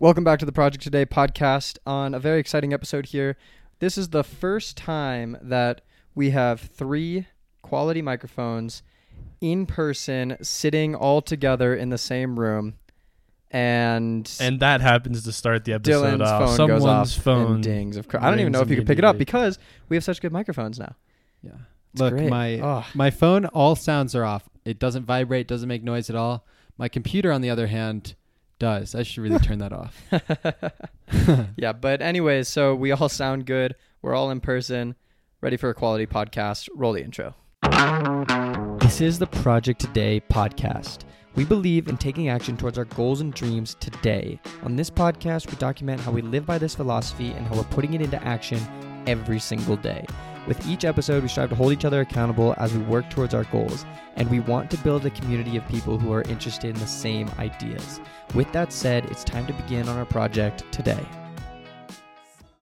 Welcome back to the Project Today podcast on a very exciting episode here. This is the first time that we have three quality microphones in person sitting all together in the same room. And, And that happens to start the episode Dylan's off. phone Someone's goes off phone. and dings. Of course, I don't even know if you can pick it up because we have such good microphones now. Yeah. It's Look, great. my Oh. my phone, all sounds are off. It doesn't vibrate, doesn't make noise at all. My computer, on the other hand, does. I should really turn that off. yeah, but anyways, so we all sound good. We're all in person, ready for a quality podcast. Roll the intro. This is the Project Today podcast. We believe in taking action towards our goals and dreams today. On this podcast, we document how we live by this philosophy and how we're putting it into action every single day. With each episode, we strive to hold each other accountable as we work towards our goals, and we want to build a community of people who are interested in the same ideas. With that said, it's time to begin on our project today.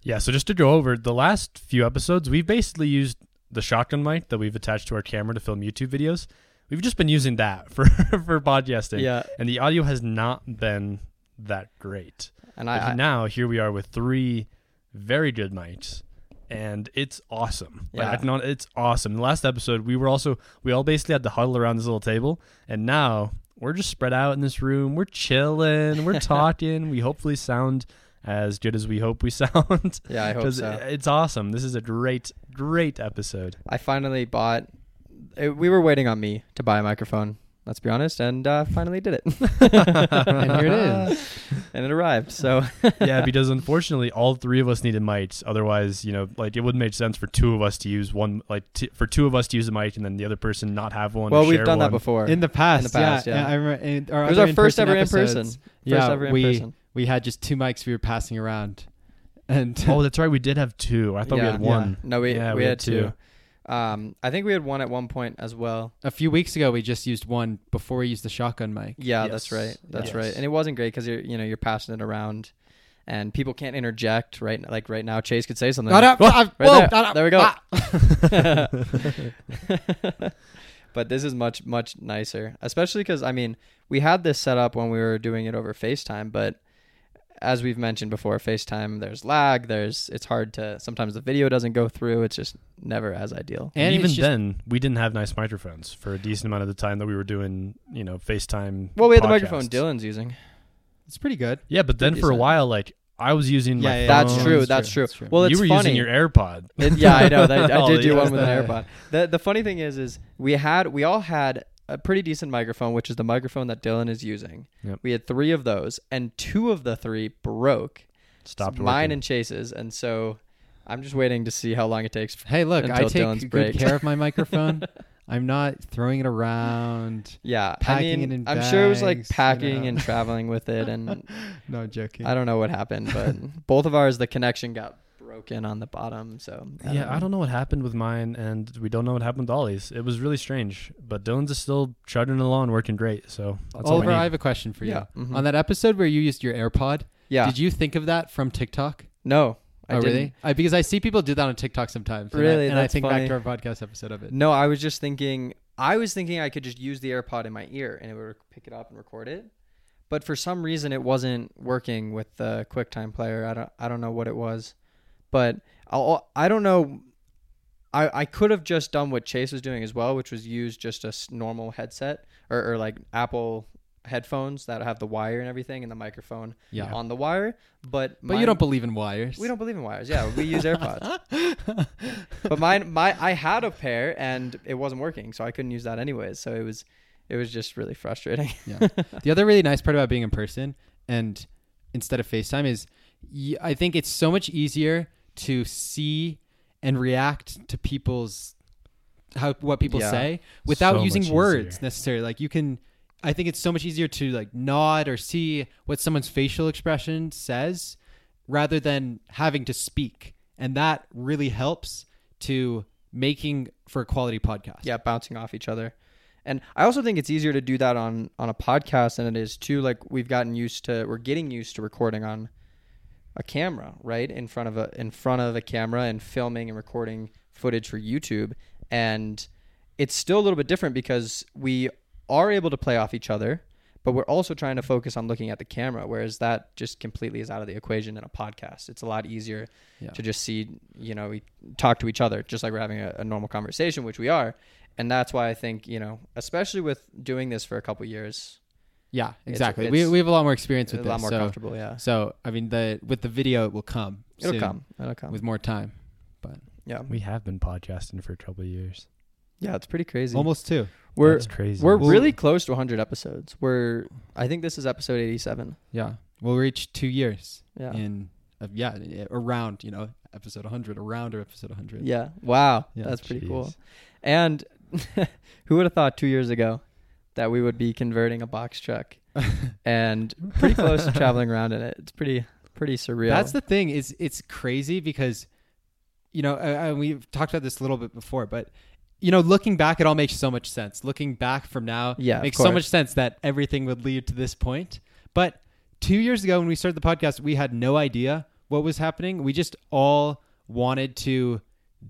Yeah, so just to go over the last few episodes, we've basically used the shotgun mic that we've attached to our camera to film YouTube videos. We've just been using that for for podcasting. Yeah, And the audio has not been that great. and I, I now here we are with three very good mics and it's awesome. Yeah. I cannot, it's awesome. The last episode we were also we all basically had to huddle around this little table and now we're just spread out in this room. We're chilling, we're talking. we hopefully sound as good as we hope we sound. yeah, I hope so. it's awesome. This is a great, great episode. I finally bought. It, we were waiting on me to buy a microphone. Let's be honest, and uh, finally did it. And here it is. and it arrived. So yeah, because unfortunately, all three of us needed mics. Otherwise, you know, like it wouldn't make sense for two of us to use one, like t- for two of us to use a mic and then the other person not have one. well, or we've share done that before. In the past, past, yeah. yeah. I remember in our it was our first ever in in-person person. First yeah, ever in we person. we had just two mics we were passing around, and Oh, that's right. We did have two. I thought we Yeah. had Yeah. one. No, we Yeah, we, had two. Um, I think we had one at one point as well. a few weeks ago we just used one before we used the shotgun mic. Yeah, that's right. That's Yes. right. And it wasn't great because you're you know you're passing it around, and people can't interject. Right, like right now, Chase could say something. Right Right there. There we go. Ah. but this is much much nicer, especially because I mean we had this set up when we were doing it over FaceTime, but as we've mentioned before, FaceTime there's lag, there's it's hard to sometimes the video doesn't go through. It's just never as ideal. And, And even just- then, we didn't have nice microphones for a decent amount of the time that we were doing, you know, FaceTime. Well, we had the microphone Dylan's using. It's pretty good. Yeah, but then for a while, like I was using Yeah, my yeah, That's true. that's That's true, true. that's true. Well, it's you were funny. using your AirPod. It- yeah, I know. That, I Oh, did do yeah. one with an AirPod. The the funny thing is, is we had we all had a pretty decent microphone, which is the microphone that Dylan is using. Yep. We had three of those, and two of the three broke. Stopped mine working. and Chase's, and so I'm just waiting to see how long it takes. Hey, look, I take Dylan's good break. care of my microphone. I'm not throwing it around. Yeah, I mean, it in I'm sure it was like bags, you packing know. and traveling with it, and No I'm joking. I don't know what happened, but both of ours, the connection got broken on the bottom. So yeah, I don't know what happened with mine, and we don't know what happened with Ollie's. It was really strange, but Dylan's is still chugging along, working great. So that's all Oliver, I need. have a question for you. Yeah, mhm. On that episode where you used your AirPod, Yeah, did you think of that from TikTok? no, I oh, didn't. really? I, because I see people do that on TikTok sometimes. and I- Really? And I, think funny. back to our podcast episode of it. No, I was just thinking. I was thinking I could just use the AirPod in my ear and it would pick it up and record it. But for some reason, it wasn't working with the QuickTime player. I don't. I don't know what it was, but I'll, I don't know. I I could have just done what Chase was doing as well, which was use just a normal headset or, or like Apple headphones that have the wire and everything and the microphone Yeah. on the wire. But But mine- you don't believe in wires. we don't believe in wires. Yeah, we use AirPods. but mine, my, I had a pair and it wasn't working, so I couldn't use that anyways. So it was, it was just really frustrating. Yeah. the other really nice part about being in person and instead of FaceTime is y- I think it's so much easier to see and react to people's how what people Yeah. say without So using words easier. necessarily. Like you can I think it's so much easier to like nod or see what someone's facial expression says rather than having to speak. And that really helps to making for a quality podcast. yeah, bouncing off each other. And I also think it's easier to do that on on a podcast than it is too. Like we've gotten used to, we're getting used to recording on a camera, right, in front of a in front of a camera and filming and recording footage for YouTube. And it's still a little bit different because we are able to play off each other, but we're also trying to focus on looking at the camera, whereas that just completely is out of the equation in a podcast. It's a lot easier Yeah. to just see, you know, we talk to each other just like we're having a, a normal conversation, which we are. And that's why I think, you know, especially with doing this for a couple years, Yeah, exactly. it's we, we have a lot more experience it's with a lot more so, comfortable. Yeah. so I mean, the with the video, it will come. It'll soon come. It'll come. with more time. But yeah. We have been podcasting for a couple of years. Yeah. It's pretty crazy. Almost two. we're, That's crazy. we're Well- really close to 100 episodes. We're, I think this is episode 87. Yeah, we'll reach two years Yeah. in uh, yeah around you know episode 100 around or episode 100. Yeah. Wow. Yeah. That's pretty cool. And who would have thought two years ago that we would be converting a box truck and pretty close to traveling around in it? It's pretty pretty surreal. That's the thing is it's crazy because you know uh, uh, we've talked about this a little bit before, but you know looking back, it all makes so much sense. Looking back from now, Yeah, makes so much sense that everything would lead to this point. But two years ago when we started the podcast, we had no idea what was happening. We just all wanted to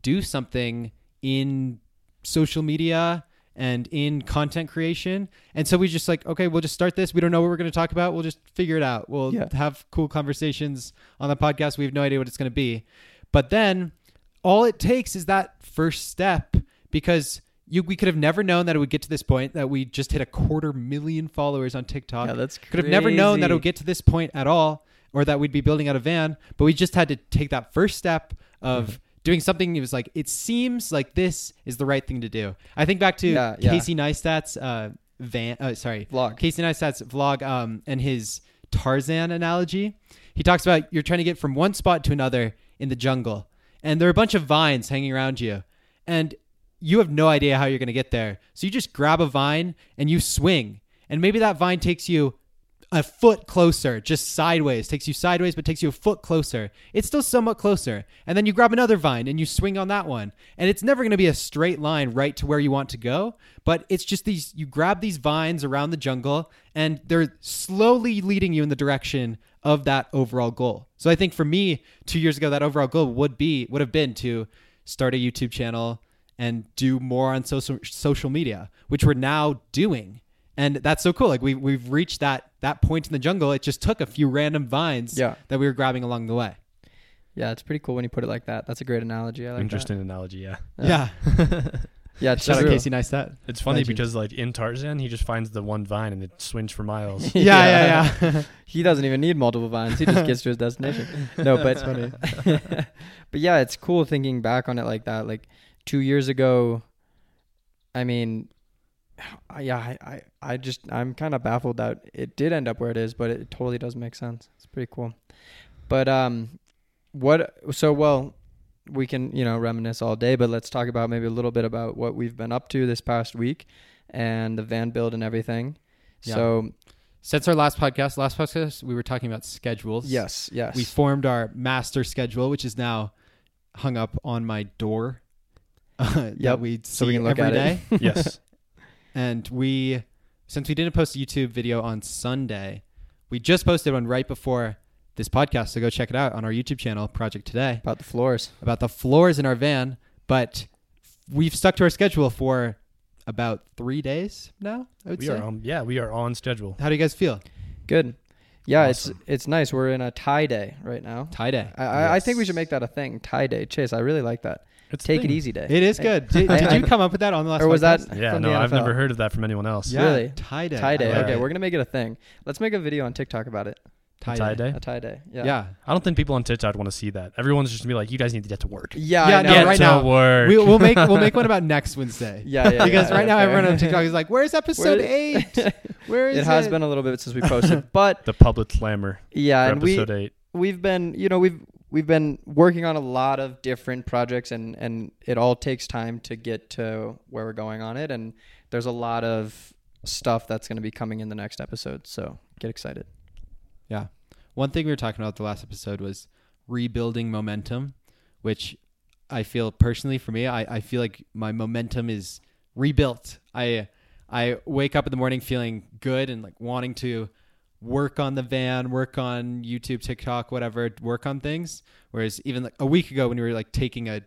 do something in social media and in content creation. And so we just like, okay, we'll just start this. We don't know what we're going to talk about. We'll just figure it out. We'll Yeah. have cool conversations on the podcast. We have no idea what it's going to be. But then all it takes is that first step because you we could have never known that it would get to this point that we just hit a quarter million followers on TikTok. yeah, that's could have never known that it would get to this point at all or that we'd be building out a van, but we just had to take that first step of Mm-hmm. Doing something it was like it seems like this is the right thing to do. I think back to Yeah, yeah. Casey Neistat's uh van uh, sorry, vlog. Casey Neistat's vlog um, and his Tarzan analogy. He talks about you're trying to get from one spot to another in the jungle, and there are a bunch of vines hanging around you, and you have no idea how you're going to get there. So you just grab a vine and you swing, and maybe that vine takes you a foot closer, just sideways, takes you sideways, but takes you a foot closer. It's still somewhat closer. And then you grab another vine and you swing on that one. And it's never going to be a straight line right to where you want to go, but it's just these you grab these vines around the jungle and they're slowly leading you in the direction of that overall goal. So I think for me, 2 years ago that overall goal would be would have been to start a YouTube channel and do more on social social media, which we're now doing and that's so cool like we, we've reached that that point in the jungle it just took a few random vines Yeah. that we were grabbing along the way Yeah, it's pretty cool when you put it like that. That's a great analogy. I like Interesting analogy, yeah. that. yeah, Yeah, it's shout out true. casey neistat It's funny Legend. because like in Tarzan, he just finds the one vine and it swings for miles. yeah yeah yeah, he doesn't even need multiple vines. He just gets to his destination. No, but it's funny. but yeah, it's cool thinking back on it like that. Like two years ago, I mean, I- yeah, I, I, I just I'm kind of baffled that it did end up where it is, but it totally does make sense. It's pretty cool. But um, what? So well, we can you know reminisce all day, but let's talk about maybe a little bit about what we've been up to this past week and the van build and everything. Yeah. So since our last podcast last podcast we were talking about schedules yes, yes, we formed our master schedule which is now hung up on my door uh, Yep, that we so we can look every at it. yes. And we since we didn't post a youtube video on sunday we just posted one right before this podcast so go check it out on our youtube channel project today about the floors. about the floors in our van but we've stuck to our schedule for about three days now i would We say are on yeah, we are on schedule. how do you guys feel Good. Yeah, Awesome. it's it's nice. We're in a tie day right now. tie day I, I, I think we Yes. should make that a thing. Tie day. Chase, I really like that. It's a Take it easy day. it is good did, did you come up with that on the last or was podcast? that Yeah, from no, the I've NFL? never heard of that from anyone else. yeah Really? tie day tie day. like okay, it. we're gonna make it a thing. Let's make a video on TikTok about it. tie, tie day. day. A tie day. Yeah. yeah, I don't think people on TikTok want to see that. Everyone's just gonna be like, "You guys need to get to work." Yeah. Yeah, I no, know. get right to now. work. We, we'll make we'll make one about next Wednesday. Yeah, yeah. because yeah, right yeah, now fair. everyone on TikTok is like, "Where's episode Where- eight? Where is it it?" has been a little bit since we posted, but the public clamor yeah, for and we episode eight. we've been you know we've we've been working on a lot of different projects and and it all takes time to get to where we're going on it and there's a lot of stuff that's going to be coming in the next episode so get excited Yeah. One thing we were talking about the last episode was rebuilding momentum, which I feel personally for me, I, I feel like my momentum is rebuilt. I I wake up in the morning feeling good and like wanting to work on the van, work on YouTube, TikTok, whatever, work on things. Whereas even like a week ago when we were like taking a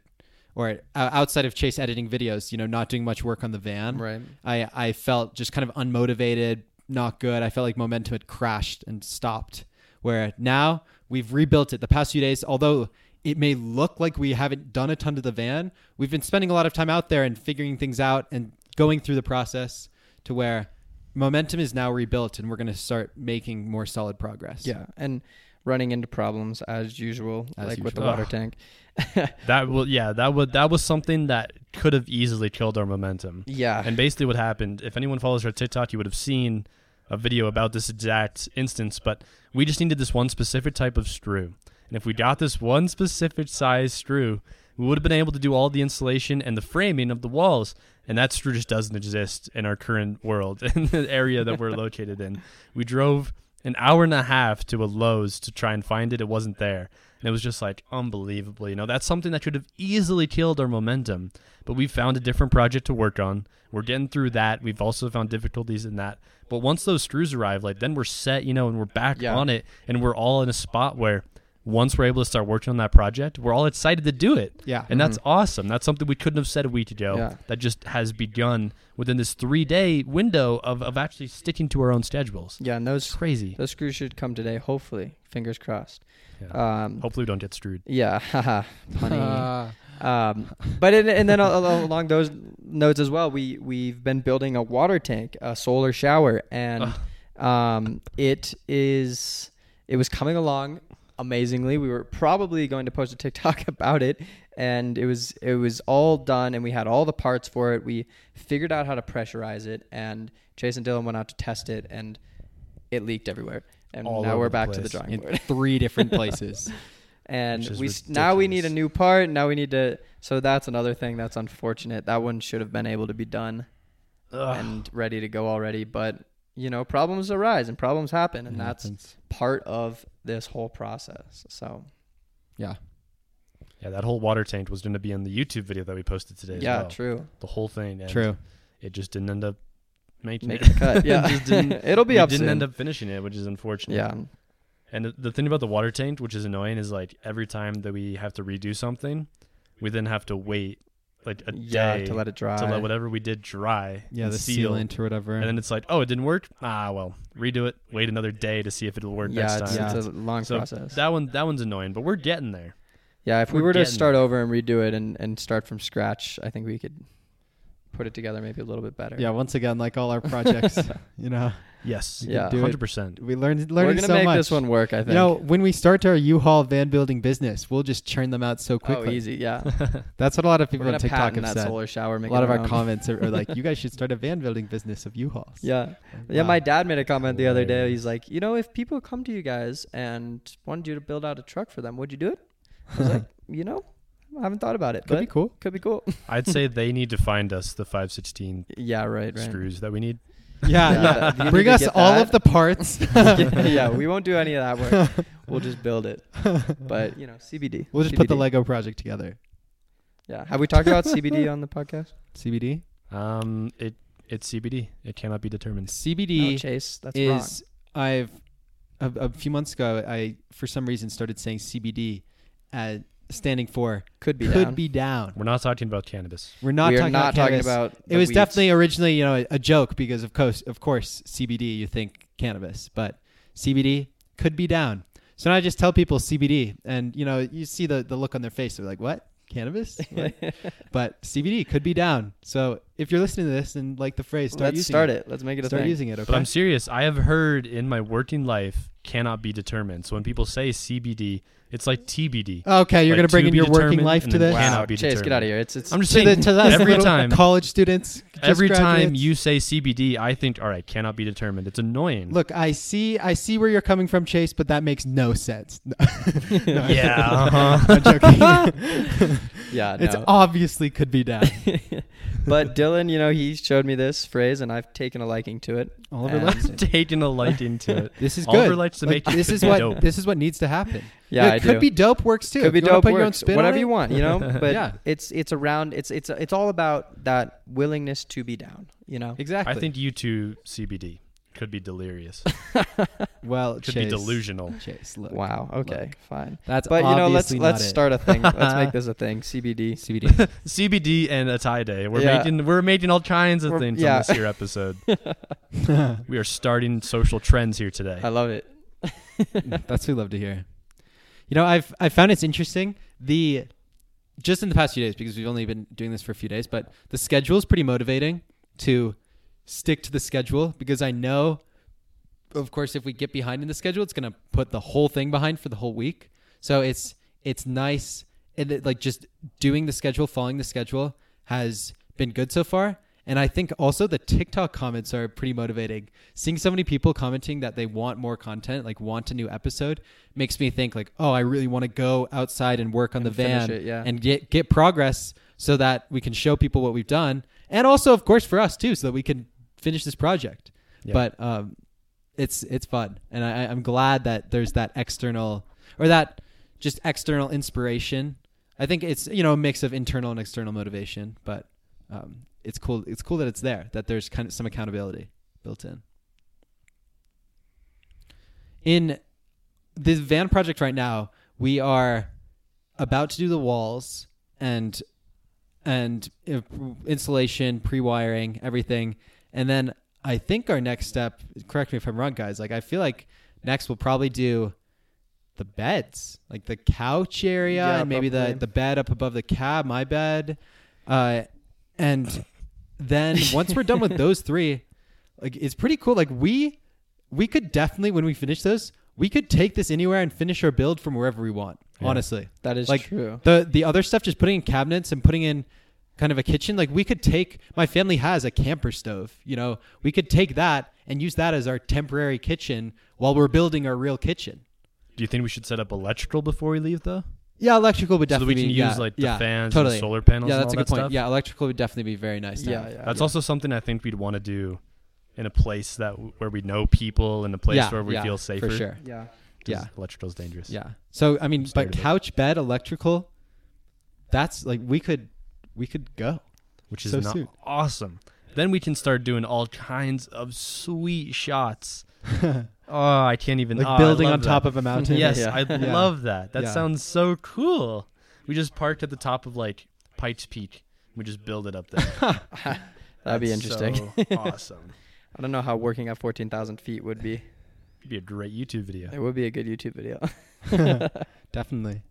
or uh, outside of Chase editing videos, you know, not doing much work on the van, right I I felt just kind of unmotivated, not good. I felt like momentum had crashed and stopped. Where now we've rebuilt it the past few days, although it may look like we haven't done a ton to the van, we've been spending a lot of time out there and figuring things out and going through the process to where momentum is now rebuilt and we're going to start making more solid progress. Yeah, and running into problems as usual, As like with the water Ugh. tank. That will yeah, that would that was something that could have easily killed our momentum. yeah, And basically what happened, if anyone follows our TikTok, you would have seen a video about this exact instance, but we just needed this one specific type of screw. And if we got this one specific size screw, we would have been able to do all the insulation and the framing of the walls. And that screw just doesn't exist in our current world, in the area that we're located in. We drove an hour and a half to a Lowe's to try and find it. It wasn't there. And it was just like unbelievable. You know, that's something that should have easily killed our momentum. But we found a different project to work on. We're getting through that. We've also found difficulties in that. But once those screws arrive, like then we're set, you know, and we're back Yeah. on it and we're all in a spot where once we're able to start working on that project, we're all excited to do it. Yeah. And that's awesome. That's something we couldn't have said a week ago. Yeah. That just has begun within this three day window of, of actually sticking to our own schedules. yeah, and those It's crazy. those screws should come today. Hopefully, fingers crossed. Yeah. Um, Hopefully we don't get screwed. yeah, haha, funny. Um, but in, and then al- al- along those notes as well, we we've been building a water tank, a solar shower, and um, it is it was coming along amazingly. We were probably going to post a TikTok about it, and it was it was all done, and we had all the parts for it. We figured out how to pressurize it, and Chase and Dylan went out to test it, and it leaked everywhere. And All now we're the back to the place. drawing in three different places. and we s- now we need a new part. Now we need to. So that's another thing that's unfortunate. That one should have been able to be done Ugh. and ready to go already. But you know, problems arise and problems happen, and It that's happens. part of this whole process. So yeah. Yeah, that whole water tank was going to be in the YouTube video that we posted today. as yeah, well. true. The whole thing. And True. It just didn't end up making Make it. the cut. It Yeah, just didn't- it'll be we up didn't soon. end up finishing it, which is unfortunate. yeah, And the- the thing about the water tank, which is annoying, is like every time that we have to redo something, we then have to wait like a yeah, day to let it dry. to let whatever we did dry. Yeah, the seal. sealant or whatever. And then it's like, oh, it didn't work. Ah, well, redo it. Wait another day to see if it'll work yeah, next it's, time. it's a long So process. That one, that one's annoying, but we're getting there. yeah, if we we're were to start over and redo it and, and start from scratch, I think we could put it together maybe a little bit better. yeah, once again, like all our projects, you know, Yes. You Yeah. can do. Hundred percent. we learned learning we're gonna so make much. this one work. I think. You know, when we start our U-Haul van building business, we'll just churn them out so oh, quickly. easy. Yeah, That's what a lot of people on TikTok have that said. solar shower. A lot of our our own. comments are, are like, "You guys should start a van building business of U-Hauls." Yeah. Like, Yeah, my dad made a comment the other day. He's like, you know, if people come to you guys and wanted you to build out a truck for them, would you do it? I was like, you know, I haven't thought about it, could but be cool. could be cool. I'd say they need to find us the 516 yeah, right, right. screws that we need. Yeah, Yeah, yeah. Bring us all that. of the parts. yeah, yeah, we won't do any of that work. We'll just build it. But you know, CBD. We'll just put the Lego project together. Yeah. Have we talked about CBD on the podcast? CBD. Um, it it's CBD. It cannot be determined. CBD No, Chase, that's is I've a, a few months ago I for some reason started saying CBD as standing for. Could be could down. be down. We're not talking about cannabis. We're not we talking not about talking about. It the was weeds. definitely originally, you know, a, a joke because of course, of course, CBD. You think cannabis, but CBD could be down. So now I just tell people CBD, and you know, you see the the look on their face. They're like, "What? Cannabis?" What? but CBD could be down. So if you're listening to this and like the phrase, start Let's using start it. it. Let's make it a Start thing. using it. Okay. But I'm serious. I have heard in my working life cannot be determined. So when people say CBD, it's like TBD. okay, you're Like, gonna bring to in be your working determined life and to then this. cannot Wow, be Chase, get determined. out of here. It's it's. I'm just to saying the, to us every little time college students. just every time graduates. you say CBD, I think, all right, cannot be determined. It's annoying. Look, I see, I see where you're coming from, Chase, but that makes no sense. No. yeah, uh-huh. I'm joking. yeah, it's obviously could be down. But Dylan, you know, he showed me this phrase, and I've taken a liking to it. Oliver And- likes taking a liking to it. This is Oliver good. likes to Like, make this it is what dope. this is what needs to happen. Yeah, it I could do. be dope works too. Could be you dope Put your own works, spin whatever on you want, you know. But Yeah. it's it's around. It's it's it's all about that willingness to be down. You know. Exactly. I think you two CBD. Could be delirious. Well, Could Chase, be delusional. Chase, look, Wow. Okay. look. Fine. that's But you know, let's let's it. start a thing. let's make this a thing. CBD. CBD. CBD and a tie day. We're Yeah. making we're making all kinds of We're- things yeah. on this here episode. we are starting social trends here today. I love it. That's what we love to hear. You know, I've I found it's interesting the just in the past few days because we've only been doing this for a few days, but the schedule is pretty motivating to stick to the schedule because I know, of course, if we get behind in the schedule, it's gonna put the whole thing behind for the whole week. So it's it's nice and it, like just doing the schedule, following the schedule has been good so far. And I think also the TikTok comments are pretty motivating. Seeing so many people commenting that they want more content, like want a new episode, makes me think like, oh, I really want to go outside and work on And the van it, yeah. and get get progress so that we can show people what we've done, and also of course for us too, so that we can finish this project. Yeah. But um, it's it's fun, and I, I'm glad that there's that external or that just external inspiration. I think it's you know a mix of internal and external motivation, but um, it's cool. It's cool that it's there. That there's kind of some accountability built in. In this van project right now, we are about to do the walls and and uh, installation, pre-wiring, everything, and then I think our next step. Correct me if I'm wrong, guys. Like I feel like next we'll probably do the beds, like the couch area, Yeah, and maybe the probably. the bed up above the cab, my bed, uh, and then once we're done with those three, like it's pretty cool. Like we we could definitely when we finish those, we could take this anywhere and finish our build from wherever we want. Yeah. Honestly, That is Like, true. the the other stuff, just putting in cabinets and putting in kind of a kitchen. Like we could take my family has a camper stove. You know, we could take that and use that as our temporary kitchen while we're building our real kitchen. Do you think we should set up electrical before we leave though? Yeah, electrical would So that definitely we can be, use yeah, like the yeah, fans totally. and solar panels Yeah, and that's all a good that point. stuff? Yeah, electrical would definitely be very nice. to Yeah, have. yeah. That's yeah. also something I think we'd want to do in a place that where we know people in a place Yeah, where we yeah, feel safer. Yeah, for sure. Yeah. 'cause Yeah. electrical's dangerous. Yeah. So I mean, but couch, bed, electrical, that's like we could we could go. which is So not soon. awesome. Then we can start doing all kinds of sweet shots. oh, I can't even like oh, building on top of a mountain. Yes, Yeah. I Yeah. love that. That Yeah. sounds so cool. We just parked at the top of like Pikes Peak. We just build it up there. That'd be interesting. so awesome. I don't know how working at 14,000 feet would be. It'd be a great YouTube video. It would be a good YouTube video. Definitely.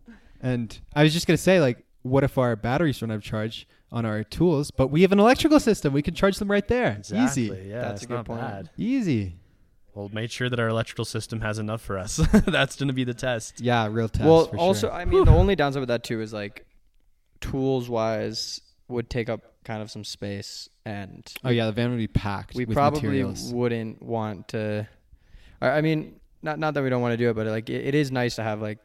And I was just gonna say, like, what if our batteries don't have charge on our tools, but we have an electrical system? We can charge them right there. Exactly. Easy. Yeah, That's it's a good not point. bad. Easy. We'll make sure that our electrical system has enough for us. That's going to be the test. Yeah, real test. well, for also, sure. I mean, the only downside with that too is like tools wise would take up kind of some space and oh yeah, the van would be packed. we with probably materials. wouldn't want to I I mean, not not that we don't want to do it, but like it, it is nice to have like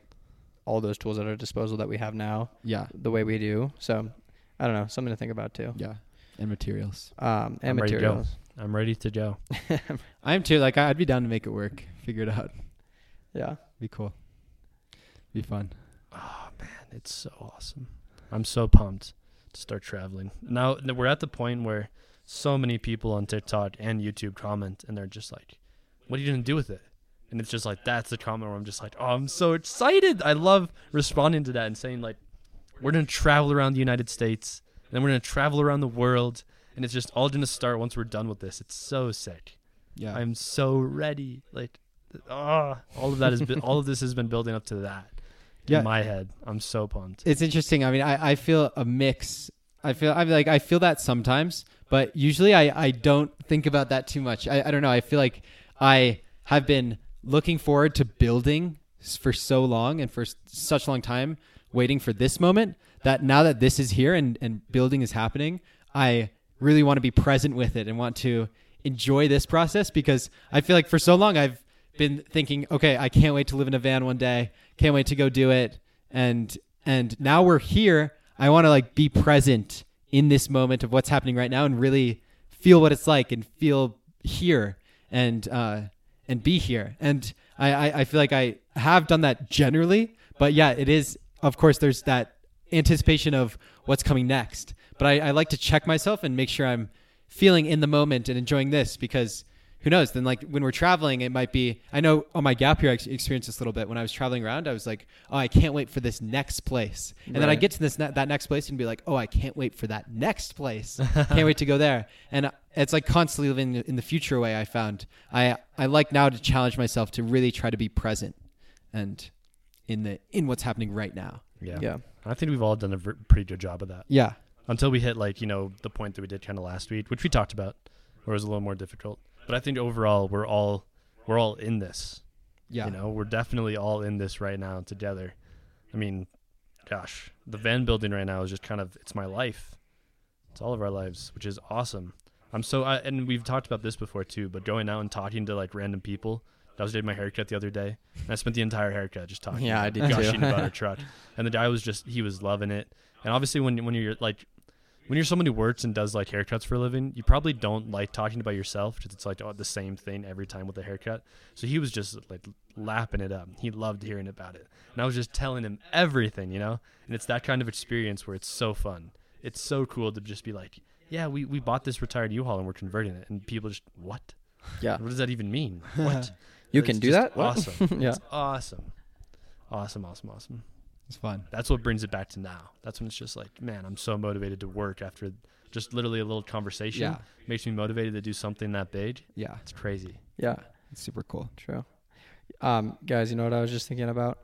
all those tools at our disposal that we have now, Yeah, the way we do. So, I don't know, something to think about too. yeah, and materials. Um, and I'm ready materials. I'm ready to go. I am too. Like, I'd be down to make it work. Figure it out. Yeah. Be cool. Be fun. Oh man, it's so awesome. I'm so pumped to start traveling. Now we're at the point where so many people on TikTok and YouTube comment and they're just like, "What are you gonna do with it?" And it's just like that's the comment where I'm just like, "Oh, I'm so excited!" I love responding to that and saying like, "We're gonna travel around the United States, and then we're gonna travel around the world, and it's just all gonna start once we're done with this." It's so sick. Yeah. I'm so ready. Like, ah, all of that has been, all of this has been building up to that. Yeah. In my head, I'm so pumped. it's interesting. I mean, I, I feel a mix. I feel I'm like I feel that sometimes, but usually I, I don't think about that too much. I, I don't know. I feel like I have been looking forward to building for so long and for such a long time, waiting for this moment that now that this is here and, and building is happening, I really want to be present with it and want to enjoy this process because I feel like for so long I've been thinking, okay, I can't wait to live in a van one day. Can't wait to go do it. And and now we're here. I want to like be present in this moment of what's happening right now and really feel what it's like and feel here and uh and be here. And I, I, I feel like I have done that generally, but yeah, it is of course there's that anticipation of what's coming next. But I, I like to check myself and make sure I'm feeling in the moment and enjoying this because who knows? Then like when we're traveling, it might be. I know on my gap year, I experienced this a little bit when I was traveling around. I was like, oh, I can't wait for this next place, and then I get to this ne- that next place and be like, oh, I can't wait for that next place. can't wait to go there, and uh, it's like constantly living in the future way. I found I I like now to challenge myself to really try to be present and in the in what's happening right now. Yeah. Yeah. I think we've all done a pretty good job of that Yeah, until we hit like you know the point that we did kind of last week, which we talked about, where it was a little more difficult. But I think overall we're all we're all in this. yeah. You know, we're definitely all in this right now together. I mean, gosh, the van building right now is just kind of it's my life. It's all of our lives, which is awesome. I'm so I, and we've talked about this before too, but going out and talking to like random people. I was doing my haircut the other day, and I spent the entire haircut just talking. Yeah, I did too. gushing about our truck, and the guy was just he was loving it. And obviously, when when you're like when you're someone who works and does like haircuts for a living, you probably don't like talking about yourself because it's like oh, the same thing every time with a haircut. So he was just like lapping it up. He loved hearing about it, and I was just telling him everything, you know. And it's that kind of experience where it's so fun. It's so cool to just be like, yeah, we we bought this retired U-Haul and we're converting it, and people just what? Yeah. What does that even mean? What? You It's can do that? Awesome. Yeah. It's awesome. Awesome. Awesome. Awesome. It's fun. That's what brings it back to now. That's when it's just like, man, I'm so motivated to work after just literally a little conversation. Yeah. Makes me motivated to do something that big. Yeah, It's crazy. Yeah. it's super cool. True. Um, guys, you know what I was just thinking about?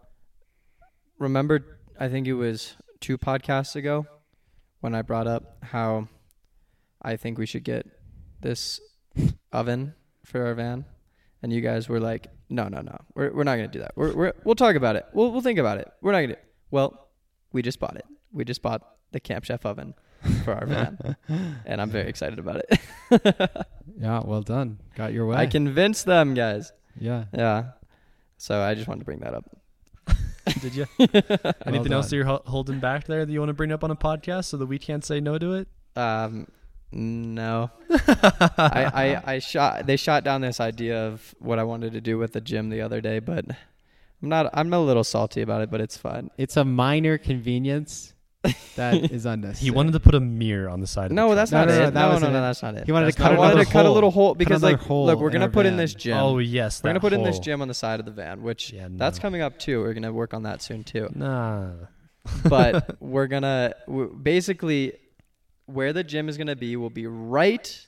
Remember, I think it was two podcasts ago when I brought up how I think we should get this oven for our van, and you guys were like, "No, no, no, we're we're not gonna do that. We're we're we'll talk about it. We'll we'll think about it. We're not gonna." do Well, we just bought it. We just bought the Camp Chef oven for our van, and I'm very excited about it. Yeah, well done. Got your way. I convinced them, guys. Yeah. Yeah. So I just wanted to bring that up. Did you? Well Anything else that you're holding back there that you want to bring up on a podcast so that we can't say no to it? Um, no. I, I, I shot. They shot down this idea of what I wanted to do with the gym the other day, but I'm not. I'm a little salty about it, but it's fun. It's a minor convenience that is unnecessary. He wanted to put a mirror on the side. No, of the that's No, not no, it. no, No, that no, wasn't no, that's not it. He wanted to cut not I it. wanted another to cut a little hole because, like, hole look, we're gonna our put in this gym. Oh yes, we're gonna that put in this gym on the side of the van, which Yeah, that's coming up too. We're gonna work on that soon too. Nah. but we're gonna w- basically where the gym is gonna be will be right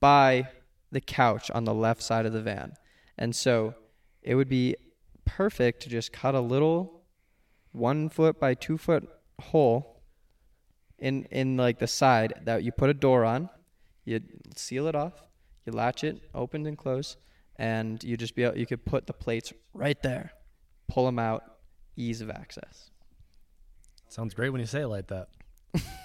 by the couch on the left side of the van, and so it would be perfect to just cut a little one foot by two foot hole in in like the side that you put a door on, you seal it off, you latch it open and close, and you just be able, you could put the plates right there, pull them out, ease of access. Sounds great when you say it like that.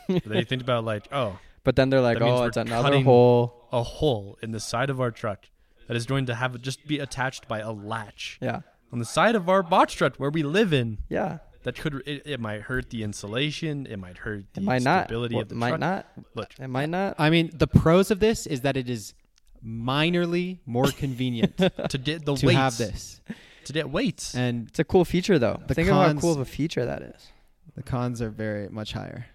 but then you think about like, oh, But then they're like, oh, it's another hole. a hole in the side of our truck that is going to have just be attached by a latch Yeah. On the side of our box truck where we live in. Yeah. That could it, it might hurt the insulation. It might hurt the It might not. stability Well, of the it might truck. not. Look, It might not. I mean, the pros of this is that it is minorly more convenient to get the to weights, have this, to get weights. and It's a cool feature though. The Think of how cool of a feature that is. the cons are very much higher.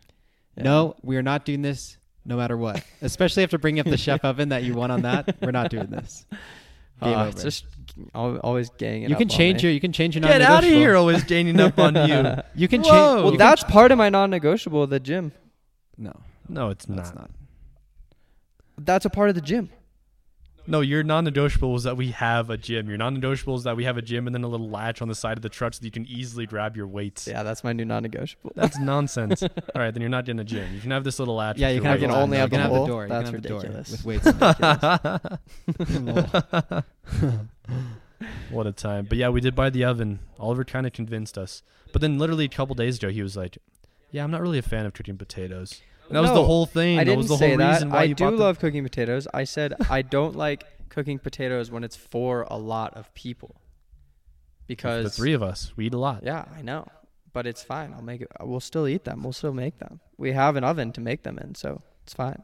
Yeah. No, we are not doing this no matter what. Especially after bringing up the chef oven that you won on that, we're not doing this. Game Uh, over. it's just al- always ganging you up can on change me. your you can change your get out of here! Always gaining up on you. You can change. Well, that's part of my non-negotiable. The gym. no, No, it's that's not. not. That's a part of the gym. No, your non-negotiable is that we have a gym. Your non-negotiable is that we have a gym and then a little latch on the side of the truck so that you can easily grab your weights. Yeah, that's my new non-negotiable. That's nonsense. All right, then you're not in a gym. You can have this little latch. Yeah, you can have the can only have you can the have the door. You That's can have the door ridiculous. with weights. what a time. But yeah, we did buy the oven. Oliver kind of convinced us. But then literally a couple days ago, he was like, "Yeah, I'm not really a fan of cooking potatoes." And that was the whole thing. I didn't was the say whole that. reason why I you do bought the- love cooking potatoes. I said I don't like cooking potatoes when it's for a lot of people. Because the three of us. We eat a lot. Yeah, I know. But it's fine. I'll make it. Uh, we'll still eat them. We'll still make them. We have an oven to make them in, so it's fine.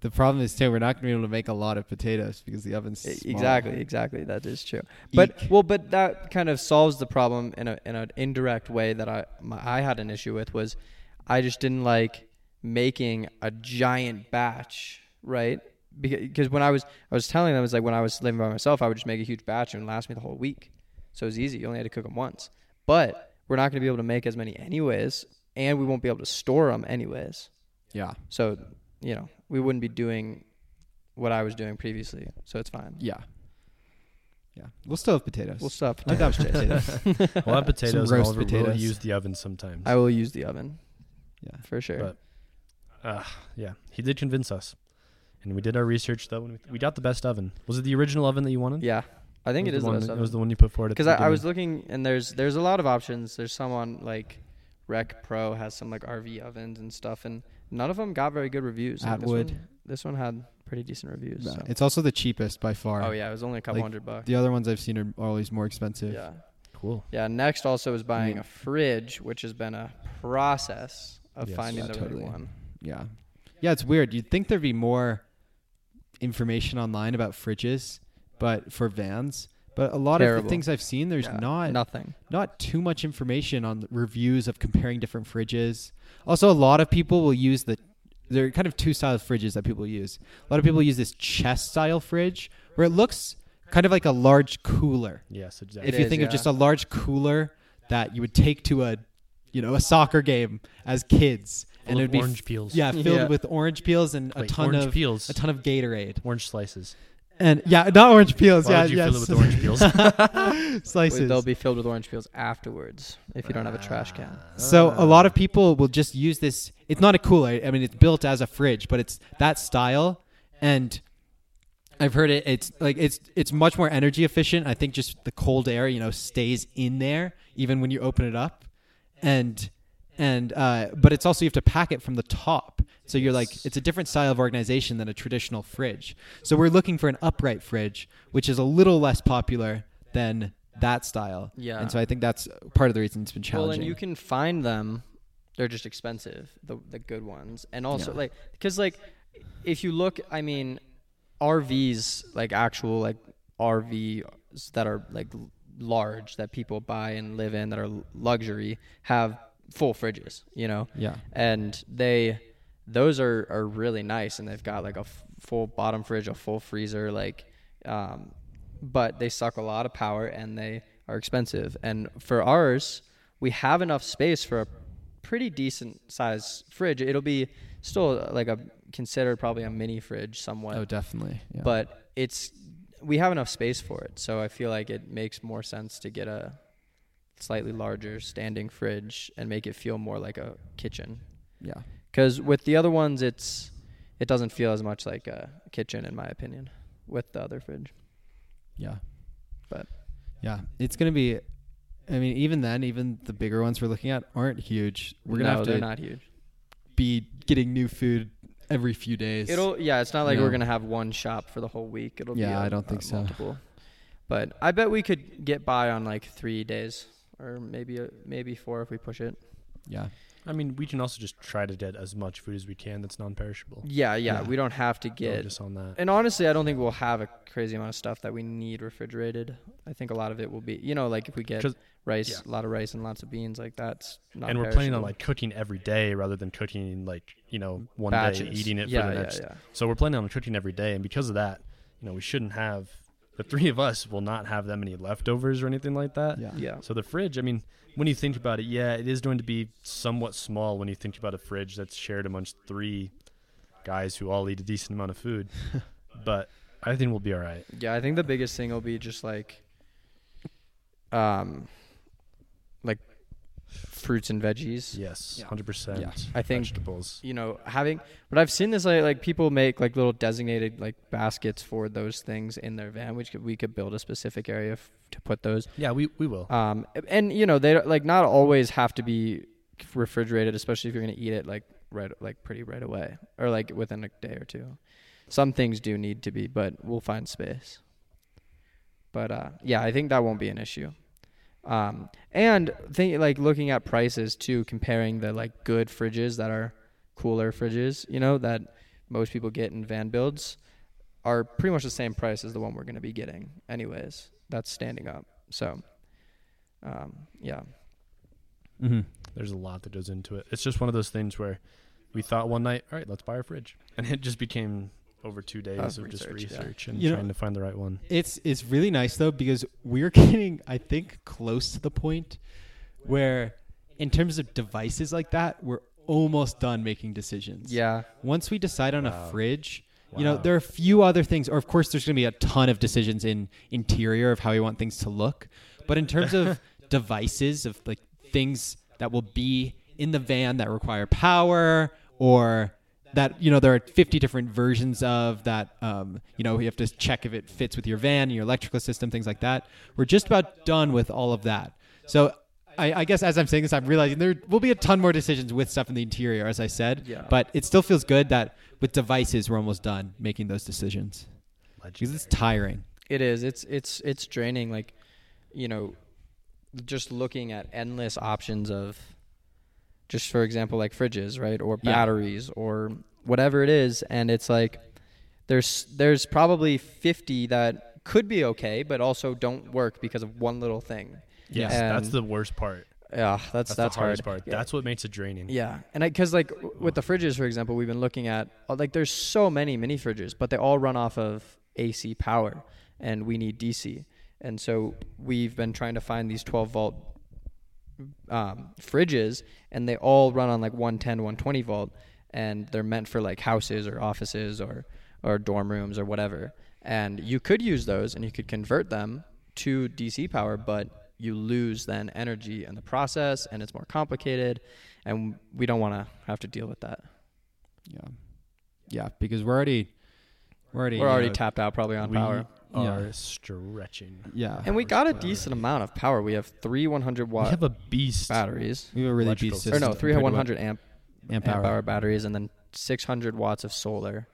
the problem is too, we're not going to be able to make a lot of potatoes because the oven's small. Exactly, exactly. That is true. But Eek. well, but that kind of solves the problem in a in an indirect way that I my, I had an issue with was I just didn't like making a giant batch, right? because when I was I was telling them it was like when I was living by myself, I would just make a huge batch and last me the whole week. So it was easy. You only had to cook them once. But we're not going to be able to make as many anyways, and we won't be able to store them anyways. Yeah. So you know we wouldn't be doing what I was doing previously. So it's fine. Yeah. Yeah. We'll still have potatoes. We'll stop. I'm down potatoes. We'll have potatoes. Some and roast Oliver will use the oven sometimes. I will use the oven yeah. for sure. But- Uh, yeah, he did convince us, and we did our research though. And we got the best oven. Was it the original oven that you wanted? yeah, I think it was is the the one. best It oven. was the one you put forward. Because I, I was looking, and there's there's a lot of options. There's some on like Rec Pro has some like RV ovens and stuff, and none of them got very good reviews. Like, this Atwood. one- This one had pretty decent reviews. No, so. It's also the cheapest by far. Oh yeah, it was only a couple Like, hundred bucks. The other ones I've seen are always more expensive. Yeah, cool. yeah. Next also is buying mean- a fridge, which has been a process of Yes. finding Yeah, the totally. right one. Yeah. Yeah, it's weird. You'd think there'd be more information online about fridges, but for vans. But a lot of the things I've seen, there's Yeah, not nothing. not too much information on the reviews of comparing different fridges. Also, a lot of people will use the there are kind of two styles of fridges that people use. A lot of people use this chest style fridge where it looks kind of like a large cooler. Yes, exactly. If It you is, think of just a large cooler that you would take to a you know a soccer game as kids, Full and it'd be orange peels. yeah filled Yeah. with orange peels and a Wait, ton orange of peels. a ton of Gatorade. orange slices. And yeah, not orange peels. Why yeah, would you yes. fill it with orange peels? slices. Wait, They'll be filled with orange peels afterwards if you don't have a trash can. So a lot of people will just use this. It's not a cooler. I mean, it's built as a fridge, but it's that style, and I've heard it. It's like it's it's much more energy efficient. I think just the cold air, you know, stays in there even when you open it up, and and uh, but it's also you have to pack it from the top. So you're like it's a different style of organization than a traditional fridge. So we're looking for an upright fridge, which is a little less popular than that style. Yeah. And so I think that's part of the reason it's been challenging. Well, and you can find them. They're just expensive, the the good ones, and also Yeah. like because like if you look, I mean, RVs like actual like RVs that are like large that people buy and live in that are luxury have full fridges, you know, yeah. and they those are are really nice, and they've got like a f- full bottom fridge, a full freezer, like, um, but they suck a lot of power and they are expensive. And for ours, we have enough space for a pretty decent size fridge. It'll be still like a considered probably a mini fridge somewhat, Oh, definitely. Yeah. but it's we have enough space for it. So I feel like it makes more sense to get a slightly larger standing fridge and make it feel more like a kitchen. yeah, Because with the other ones, it's it doesn't feel as much like a kitchen, in my opinion, with the other fridge. yeah, But- yeah, it's gonna be. I mean, even then, even the bigger ones we're looking at aren't huge. We're gonna no, have they're to not huge. be getting new food every few days. It'll yeah, it's not like No. we're gonna have one shop for the whole week. It'll be Yeah, I I don't think so. multiple. But I bet we could get by on like three days, or maybe a, maybe four if we push it. yeah, I mean, we can also just try to get as much food as we can that's non-perishable. Yeah, yeah, Yeah. we don't have to Go get just on that. And honestly, I don't think we'll have a crazy amount of stuff that we need refrigerated. I think a lot of it will be, you know, like if we get rice, yeah. a lot of rice and lots of beans, like that's not. and we're planning on like cooking every day rather than cooking like you know one day eating it yeah, for the yeah, next. Yeah, So we're planning on cooking every day, and because of that, you know, we shouldn't have the three of us will not have that many leftovers or anything like that. yeah, yeah. So the fridge, I mean, when you think about it, yeah, it is going to be somewhat small when you think about a fridge that's shared amongst three guys who all eat a decent amount of food. but I think we'll be all right. Yeah, I think the biggest thing will be just like, um, like fruits and veggies. Yes, Yeah. hundred percent. Yeah. I think vegetables. you know having, but I've seen this like like people make like little designated like baskets for those things in their van, which could, we could build a specific area f- to put those. Yeah, we we will. Um, and you know they don't- like not always have to be refrigerated, especially if you're gonna eat it like right like pretty right away or like within a day or two. Some things do need to be, but we'll find space. But uh, yeah, I think that won't be an issue. Um, and think like looking at prices too, comparing the like good fridges that are cooler fridges, you know, that most people get in van builds, are pretty much the same price as the one we're gonna be getting, anyways. That's standing up. So, um, yeah, mm-hmm. There's a lot that goes into it. It's just one of those things where we thought one night, all right, let's buy a fridge, and it just became over two days Of of, just research, yeah. and You know- trying to find the right one. It's it's really nice though because we're getting I think close to the point where in terms of devices like that we're almost done making decisions. Yeah. Once we decide on Wow. a fridge, you know, there are a few other things or of course there's going to be a ton of decisions in interior of how we want things to look. But in terms of devices of like things that will be in the van that require power or that you know there are 50 different versions of that um, you know you have to check if it fits with your van your electrical system things like that we're just about done with all of that so I, I guess as i'm saying this i'm realizing there will be a ton more decisions with stuff in the interior as i said Yeah. but it still feels good that with devices we're almost done making those decisions because it's tiring It is. It's it's it's draining. Like, you know, just looking at endless options of, just for example, like fridges, right, or Yeah. batteries, or whatever it is, and it's like, there's there's probably fifty that could be okay, but also don't work because of one little thing. Yes, And- that's the worst part. Yeah, that's That's, that's, the hardest hard. part. Yeah. That's what makes it draining. Yeah, and because like with the fridges, for example, we've been looking at uh, like there's so many mini fridges, but they all run off of AC power, and we need DC, and so we've been trying to find these 12 volt um, fridges, and they all run on like 110, 120 volt, and they're meant for like houses or offices or or dorm rooms or whatever. And you could use those, and you could convert them to DC power, but you lose then energy in the process, and it's more complicated, and we don't want to have to deal with that. yeah yeah because we're already we're already We're already know, tapped out probably on we power, are Yeah. stretching. yeah and we got a per hour. decent amount of power. We have three 100 watt. We watt have a beast. batteries, we have a really beast system. or no, system three 100 amp what- amp amp hour. hour batteries, and then 600 watts of solar.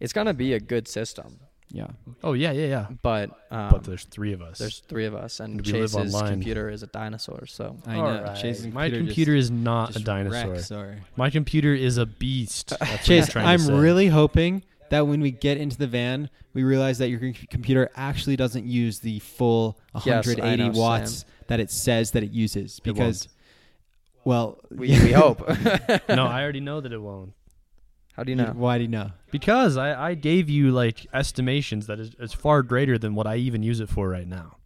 It's gonna be a good system, yeah Oh yeah, yeah, yeah. but um, but there's three of us. there's three of us, and And Chase's computer is a dinosaur. So I know Alright. Chase's My just- computer is not a dinosaur. wrecks our- My computer is a beast. That's what Chase, I'm to say. really hoping that when we get into the van, we realize that your computer actually doesn't use the full Yes, 180 know, watts that it says that it uses. It Because, well, we, we hope. no, I already know that it won't. How do you know? Why do you know? Because I, I gave you like estimations that is, is far greater than what I even use it for right now.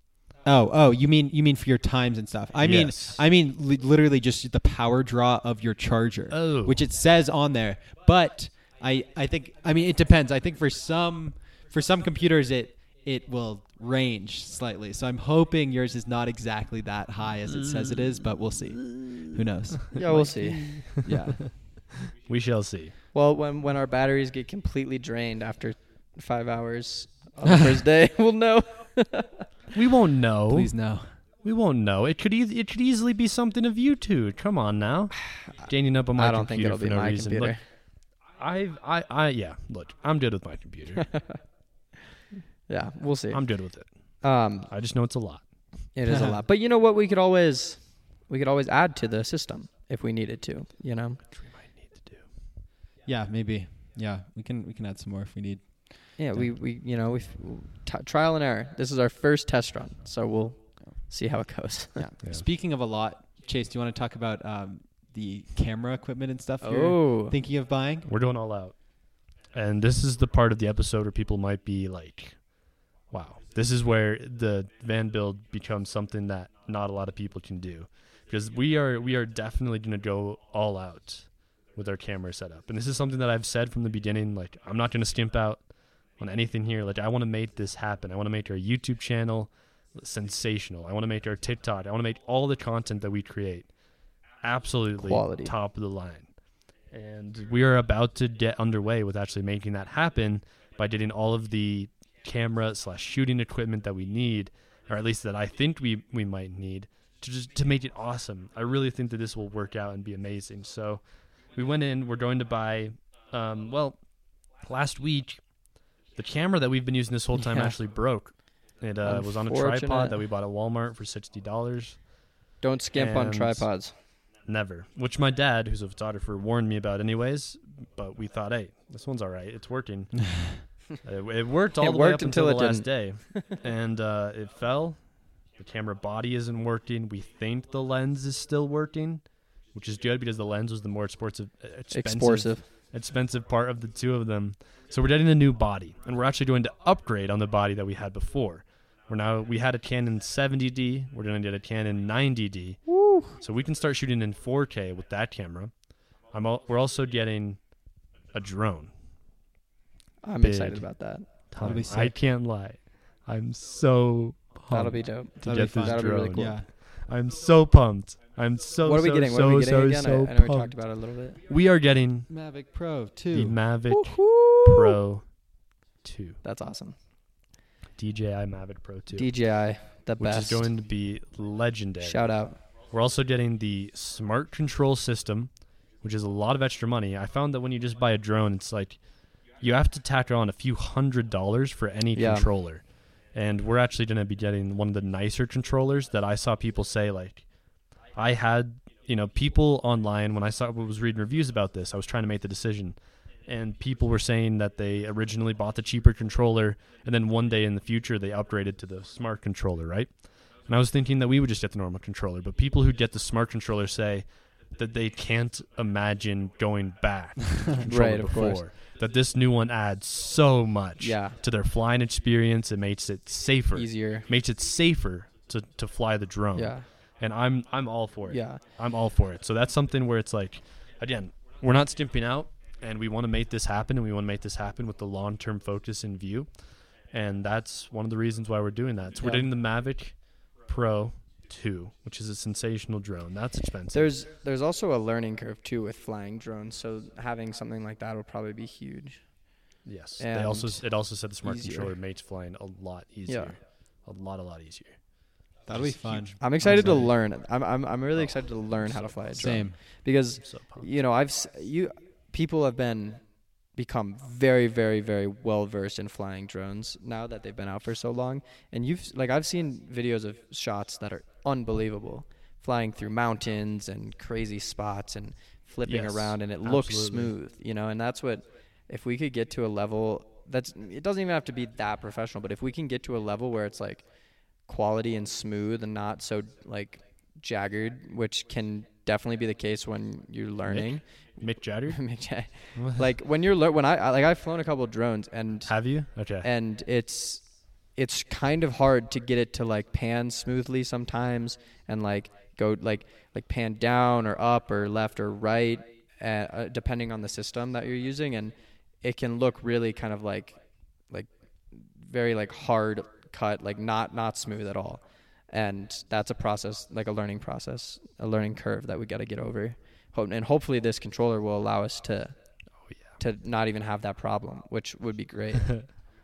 Oh, oh, you mean you mean for your times and stuff? I mean, I mean li- literally just the power draw of your charger, Oh. which it says on there. But I I think I mean it depends. I think for some for some computers it it will range slightly. So I'm hoping yours is not exactly that high as it says it is, but we'll see. Who knows? Yeah, we'll see. Yeah. We shall see. Well, when when our batteries get completely drained after five hours on the first day, we'll know. We won't know. Please no. We won't know. It could e- it could easily be something of you two. Come on now. Gaining up on my I don't think computer it'll for be no my reason. computer. Look, I I I yeah. Look, I'm good with my computer. Yeah, we'll see. I'm good with it. Um, I just know it's a lot. it is a lot, but you know what? We could always we could always add to the system if we needed to. You know. Which we might need to do. Yeah, maybe. Yeah, we can we can add some more if we need. Yeah, we we you know we t- trial and error. This is our first test run, so we'll see how it goes. Yeah. Yeah. Speaking of a lot, Chase, do you want to talk about um, the camera equipment and stuff you're Oh, thinking of buying? We're going all out. And this is the part of the episode where people might be like, wow, this is where the van build becomes something that not a lot of people can do. Because we are we are definitely going to go all out with our camera setup. And this is something that I've said from the beginning like I'm not going to skimp out on anything here. Like I want to make this happen. I want to make our YouTube channel sensational. I want to make our TikTok. I want to make all the content that we create absolutely Quality. top of the line. And we are about to get underway with actually making that happen by getting all of the camera slash shooting equipment that we need, or at least that I think we, we might need to just to make it awesome. I really think that this will work out and be amazing. So we went in, we're going to buy um, well, last week the camera that we've been using this whole time Yeah. actually broke. It uh, was on a tripod that we bought at Walmart for sixty dollars. don't skimp on tripods. Never. Which my dad, who's a photographer, warned me about anyways. But we thought, hey, this one's all right. It's working. it, it worked all It the way up until, until the last day, and uh, it fell. The camera body isn't working. We think the lens is still working, which is good because the lens was the more expensive, uh, expensive expensive part of the two of them. So we're getting a new body, and we're actually going to upgrade on the body that we had before. We're now we had a Canon 70D. We're going to get a Canon 90D. Woo. So we can start shooting in 4K with that camera. I'm al- we're also getting a drone. I'm Big. excited about that. That'll I can't lie. I'm so pumped That'll be dope. to That'll be get this. That'll be really drone. cool. Yeah. I'm so pumped. I'm so what are we so, getting? What so, are we getting so, again? so I, I know we talked about it a little bit. We are getting Mavic Pro the 2. Mavic Woohoo! Pro 2. That's awesome. DJI Mavic Pro 2. DJI, the which best. is going to be legendary. Shout out. We're also getting the smart control system, which is a lot of extra money. I found that when you just buy a drone, it's like you have to tack on a few hundred dollars for any Yeah. controller. And we're actually going to be getting one of the nicer controllers that I saw people say like I had, you know, people online when I saw was reading reviews about this, I was trying to make the decision and people were saying that they originally bought the cheaper controller and then one day in the future they upgraded to the smart controller, right? And I was thinking that we would just get the normal controller, but people who get the smart controller say that they can't imagine going back to the controller Right, of before. course. That this new one adds so much Yeah. to their flying experience. It makes it safer. Easier. Makes it safer to, to fly the drone. Yeah. And I'm I'm all for it. Yeah. I'm all for it. So that's something where it's like, again, we're not skimping out, and we want to make this happen, and we want to make this happen with the long term focus in view, and that's one of the reasons why we're doing that. So we're Yeah. doing the Mavic Pro Two, which is a sensational drone. That's expensive. There's there's also a learning curve too with flying drones. So having something like that will probably be huge. yes. They also it also said the smart easier. controller makes flying a lot easier. Yeah. A lot a lot easier. That'll be fun. huge. I'm excited to learn. I'm I'm I'm really oh, excited to learn how to fly a drone Same. because so you know I've you people have been become very very very well versed in flying drones now that they've been out for so long. And you've like I've seen videos of shots that are unbelievable. Flying through mountains and crazy spots and flipping Yes, around and it looks absolutely. smooth you know? And that's what if we could get to a level that's it doesn't even have to be that professional but if we can get to a level where it's like quality and smooth and not so like jagged which can definitely be the case when you're learning Mick Jagger. Mick Jag- like when you're lear- when I I- like I've flown a couple drones and Have you? Okay. and it's it's kind of hard to get it to like pan smoothly sometimes and like go like like pan down or up or left or right uh, uh, depending on the system that you're using and it can look really kind of like like very like hard cut like not not smooth at all and that's a process like a learning process a learning curve that we got to get over and hopefully this controller will allow us to oh yeah. to not even have that problem which would be great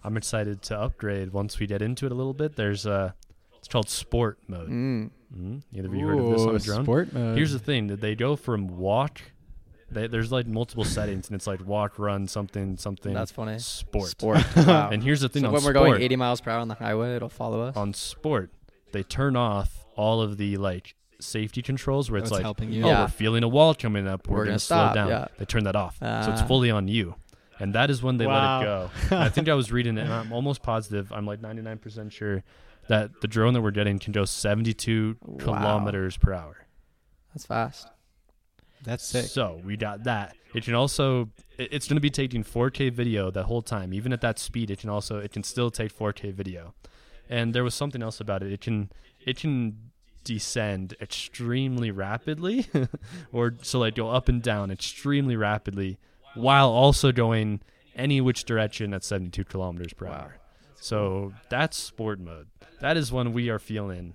I'm excited to upgrade once we get into it a little bit. There's a it's called sport mode. mm. Mm-hmm. Either of you heard of this on Ooh, a drone? Sport mode. Here's the thing: that they go from walk. They, there's like multiple settings, and it's like walk, run, something, something. That's funny. sport. Sport. Wow. And here's the thing: so on when we're going 80 miles per hour on the highway, it'll follow us. on sport, they turn off all of the like safety controls, where it's That's like, helping you. oh, Yeah. we're feeling a wall coming up, we're, We're gonna, gonna slow stop, down. yeah. They turn that off, so it's Ah. fully on you, and that is when they Wow. let it go. And I think I was reading it, and I'm almost positive. I'm like 99% sure that the drone that we're getting can go 72 Wow. kilometers per hour. That's fast. That's sick. So we got that. It can also it- it's going to be taking 4K video the whole time. Even at that speed, it can also it can still take 4K video. And there was something else about it. It can it can descend extremely rapidly, or so like go up and down extremely rapidly, while also going any which direction at 72 kilometers per Wow. hour. So that's sport mode. That is when we are feeling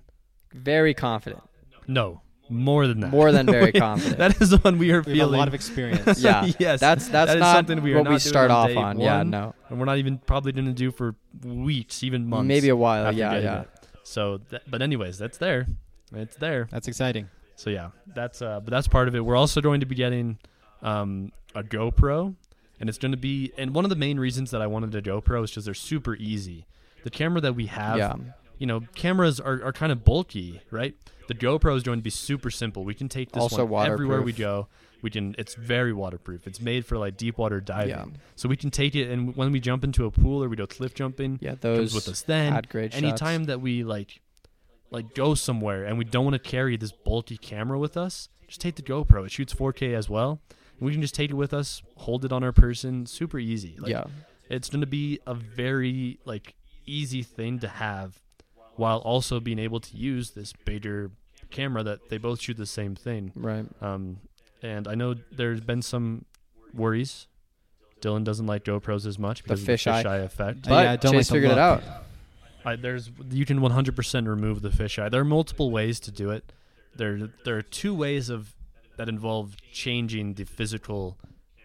Very confident. no more than that. More than very confident. that is the one we are we have feeling. a lot of experience. yeah. yes, That's that's that is not something we what not we start on off day on. Yeah, no. and we're not even probably going to do for weeks, even months. Maybe a while. after Yeah, yeah. it. So, th- but anyways, that's there. It's there. That's exciting. So yeah, that's uh, but that's part of it. We're also going to be getting um, a GoPro, and it's going to be. And one of the main reasons that I wanted a GoPro is because they're super easy. The camera that we have, Yeah. You know, cameras are, are kind of bulky, right? The GoPro is going to be super simple. We can take this Also one everywhere we go. We can. It's very waterproof. It's made for like deep water diving, Yeah. so we can take it. And when we jump into a pool or we go cliff jumping, Yeah, it those comes with us then. Anytime shots. that we like, like go somewhere and we don't want to carry this bulky camera with us, just take the GoPro. It shoots 4K as well, We can just take it with us, hold it on our person, super easy. Like, yeah. it's going to be a very like easy thing to have while also being able to use this bigger camera that they both shoot the same thing. Right. um, and i know there's been some worries. Dylan doesn't like gopros as much because fisheye. of the fisheye. effect. But yeah, I don't Chase like figured it out. I, there's you can 100% remove the fisheye. There are multiple ways to do it. There there are two ways of that involve changing the physical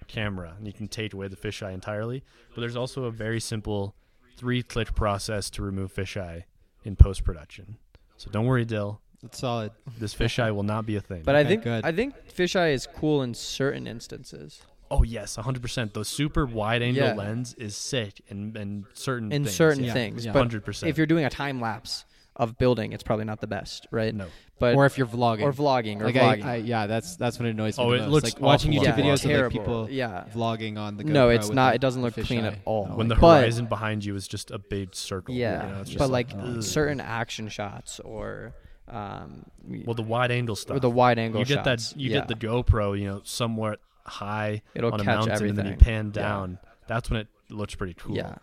camera and you can take away the fisheye entirely. But there's also a very simple three click process to remove fisheye in post production so don't worry dill It's solid. this fisheye will not be a thing But I Okay, think good. I think fisheye is cool in certain instances. oh yes 100% the super wide angle Yeah. lens is sick in, in certain In things. certain Yeah, things. yeah. But 100% if you're doing a time lapse of building, it's probably not the best, right? no But or if you're vlogging. or vlogging or like vlogging. I, I, yeah, that's that's what annoys me. Oh, the it most. looks like watching YouTube on vlog. videos of like people yeah. vlogging on the. No, it's not. It doesn't look clean at all. Oh when my the But- horizon behind you is just a big circle Yeah, you know, it's just but like, like ugh. certain action shots or um, well the wide angle stuff or the wide angle you get shots. that you yeah. get the GoPro, you know, somewhat high It'll on a mountain, everything. and then you pan Yeah. down. That's when it looks pretty cool. Yeah.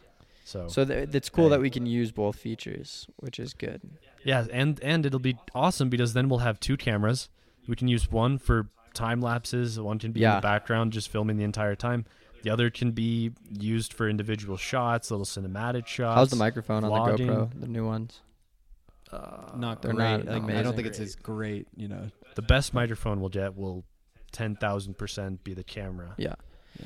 So, So th- it's cool Hey. that we can use both features, which is good. yeah, and and it'll be awesome because then we'll have two cameras. We can use one for time lapses. One can be in the background, just filming the entire time. The other can be used for individual shots, little cinematic shots. How's the microphone on the. GoPro? The new ones. Uh, Not They're great. not like, I don't think it's as great. You know. the best microphone we'll get will ten thousand percent be the camera. Yeah.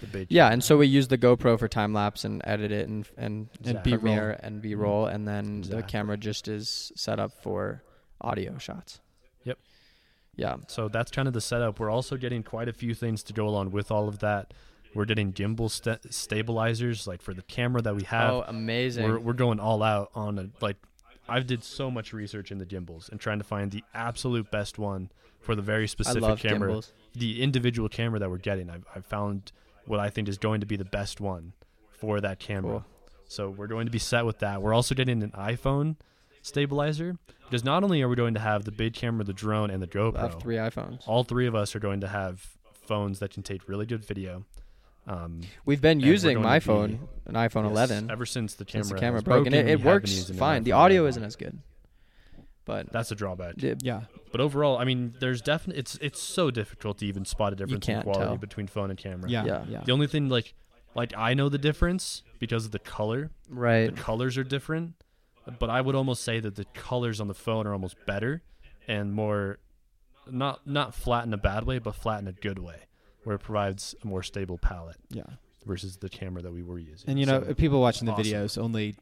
The big Yeah, and so we use the GoPro for time lapse and edit it and and And B-roll. Premiere and B mm-hmm. roll, and then the camera just is set up for audio shots. Yep. Yeah. So that's kind of the setup. We're also getting quite a few things to go along with all of that. We're getting gimbal sta- stabilizers, like for the camera that we have. oh, amazing. we're we're going all out on a like. I've did so much research in the gimbals and trying to find the absolute best one for the very I specific love camera. gimbals. The individual camera that we're getting, I've, I've found what I think is going to be the best one for that camera. Cool. So we're going to be set with that. We're also getting an iPhone stabilizer because not only are we going to have the big camera, the drone, and the I GoPro, have three iPhones. all three of us are going to have phones that can take really good video. Um, We've been using my phone, be- an iPhone yes, 11, ever since the camera since the camera broke, and it, it works fine. The audio isn't as good, but That's a drawback. the- Yeah. But overall, I mean, there's definitely it's it's so difficult to even spot a difference in can't quality tell. between phone and camera. Yeah. Yeah. Yeah. The only thing like like I know the difference because of the color. right. The colors are different, but I would almost say that the colors on the phone are almost better and more not not flat in a bad way, but flat in a good way, where it provides a more stable palette Yeah. versus the camera that we were using. And you know, So- people watching the awesome. videos only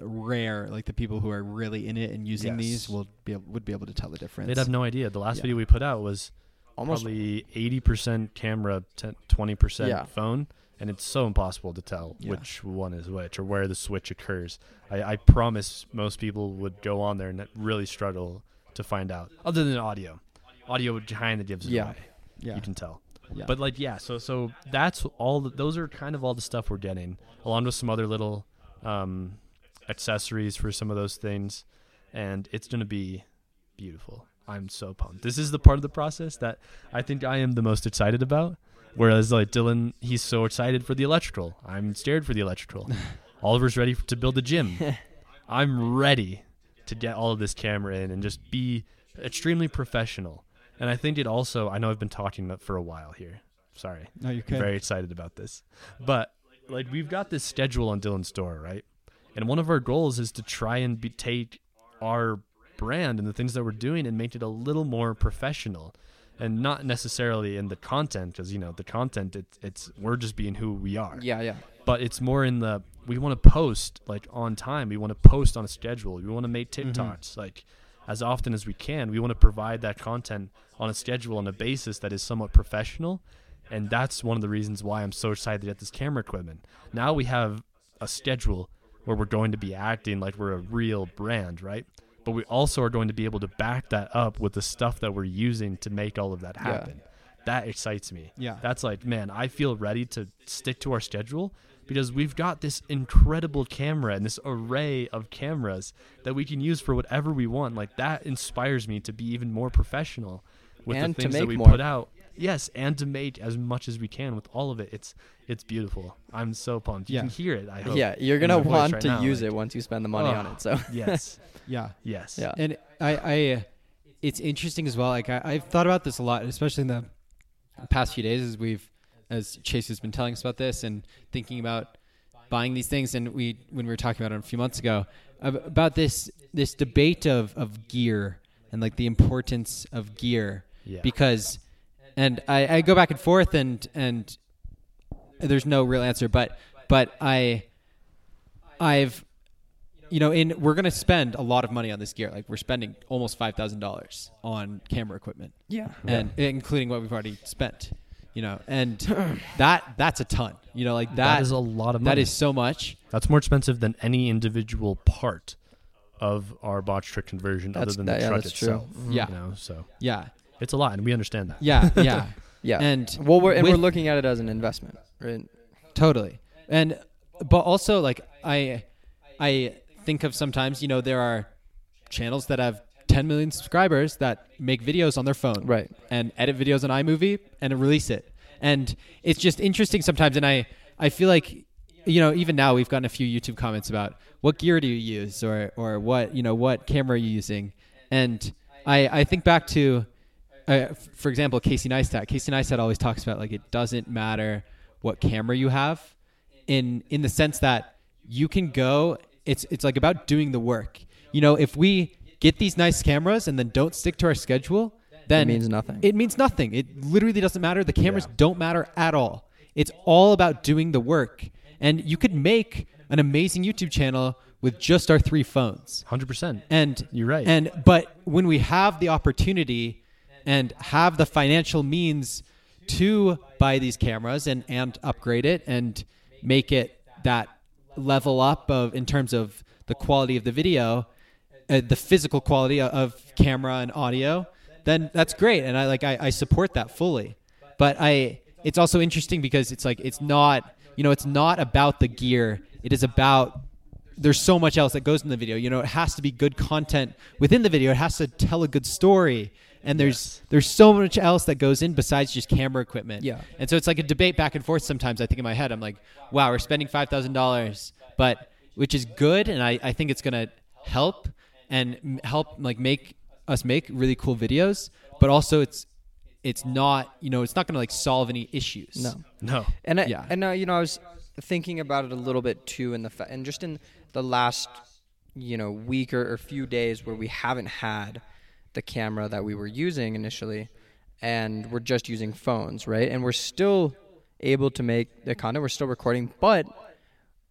rare, like the people who are really in it and using Yes. these will be able, would be able to tell the difference. They'd have no idea. The last Yeah. video we put out was Almost probably 80% camera, 10, 20% Yeah. phone, and it's so impossible to tell Yeah. which one is which or where the switch occurs. I, I promise most people would go on there and really struggle to find out, other than audio. Audio kind of gives it Yeah. away. yeah. You can tell. yeah. But like, yeah, so so that's all. The, those are kind of all the stuff we're getting, along with some other little um, accessories for some of those things, and it's gonna be beautiful. I'm so pumped. This is the part of the process that I think I am the most excited about. Whereas like Dylan, he's so excited for the electrical. I'm scared for the electrical. Oliver's ready to build a gym. I'm ready to get all of this camera in and just be extremely professional. And I think it also, I know I've been talking for a while here. Sorry. no, you I'm could. very excited about this. But like we've got this schedule on Dylan's door, right? And one of our goals is to try and be, take our brand and the things that we're doing and make it a little more professional and not necessarily in the content because you know the content it's it's we're just being who we are. Yeah, yeah. but it's more in the we want to post like on time. We want to post on a schedule. We want to make Mm-hmm. tiktoks like as often as we can. We want to provide that content on a schedule on a basis that is somewhat professional. And that's one of the reasons why i'm so excited to get this camera equipment. Now we have a schedule where we're going to be acting like we're a real brand right but we also are going to be able to back that up with the stuff that we're using to make all of that Yeah. happen that excites me Yeah. that's like, man, I feel ready to stick to our schedule because we've got this incredible camera and this array of cameras that we can use for whatever we want. Like that inspires me to be even more professional with And the things that we more. put out yes, and to make as much as we can with all of it. It's it's beautiful. I'm so pumped. You Yeah. can hear it. I hope. Yeah, you're gonna want right to now, use like, it once you spend the money oh, on it. So Yes. Yeah. yes. Yeah. And I, I, it's interesting as well. Like I, I've thought about this a lot, especially in the past few days as we've, as Chase has been telling us about this and thinking about buying these things. And we, when we were talking about it a few months ago, about this, this debate of, of gear and like the importance of gear Yeah. because, and I, I go back and forth and, and there's no real answer, but, but I, I've you know, in we're gonna spend a lot of money on this gear. Like we're spending almost five thousand dollars on camera equipment, yeah, and including what we've already spent. You know, and that that's a ton. You know, like that, that is a lot of money. that is so much. That's more expensive than any individual part of our box truck conversion, other than that- the yeah, truck that's true. itself. Mhm. Yeah. You know, so Yeah, it's a lot, and we understand that. yeah, yeah, yeah. and well, we're and we're looking at it as an investment, right? totally. And but also like I I think of sometimes you know there are channels that have 10 million subscribers that make videos on their phone Right. and edit videos on iMovie and release it. And it's just interesting sometimes. And I, I feel like, you know, even now we've gotten a few YouTube comments about what gear do you use or, or what, you know, what camera are you using? And I, I think back to, uh, for example, Casey Neistat. Casey Neistat always talks about like it doesn't matter what camera you have in, in the sense that you can go, it's, it's like about doing the work. You know, if we get these nice cameras and then don't stick to our schedule, then it means nothing. It means nothing. It literally doesn't matter. The cameras Yeah. don't matter at all. It's all about doing the work. And you could make an amazing YouTube channel with just our three phones. Hundred percent. And You're right. And but when we have the opportunity and have the financial means to buy these cameras and and upgrade it and make it that level up of in terms of the quality of the video, uh, the physical quality of, camera and audio, then that's great, and I like I, I support that fully. But I, it's also interesting because it's like it's not you know it's not about the gear. It is about there's so much else that goes in the video. You know, it has to be good content within the video. It has to tell a good story. And there's there's so much else that goes in besides just camera equipment. Yeah. And so it's like a debate back and forth sometimes. I think in my head, I'm like, wow, we're spending five thousand dollars, but which is good, and I, I think it's gonna help and help like make us make really cool videos. But also, it's it's not you know it's not gonna like solve any issues. No. no. And I, Yeah. and uh, you know, I was thinking about it a little bit too, in the fa- and just in the last, you know, week or, or few days where we haven't had the camera that we were using initially, and we're just using phones, right? And we're still able to make the content. We're still recording, but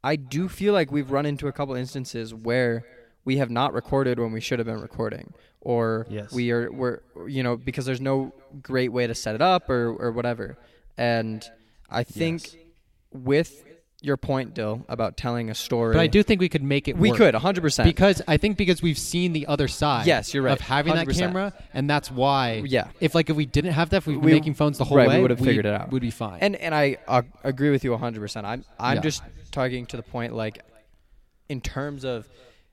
I do feel like we've run into a couple instances where we have not recorded when we should have been recording, or Yes. we are we're you know because there's no great way to set it up or or whatever. And I think Yes. with your point, Dill, about telling a story, But I do think we could make it. we work. could 100 percent because I think because we've seen the other side. Yes, you're right. Of having that 100%. camera, and that's why. Yeah. If like if we didn't have that, if we've been We- making phones the whole right, we way, would have figured it out. We'd be fine. And and I uh, agree with you 100%. I'm I'm Yeah. just talking to the point like in terms of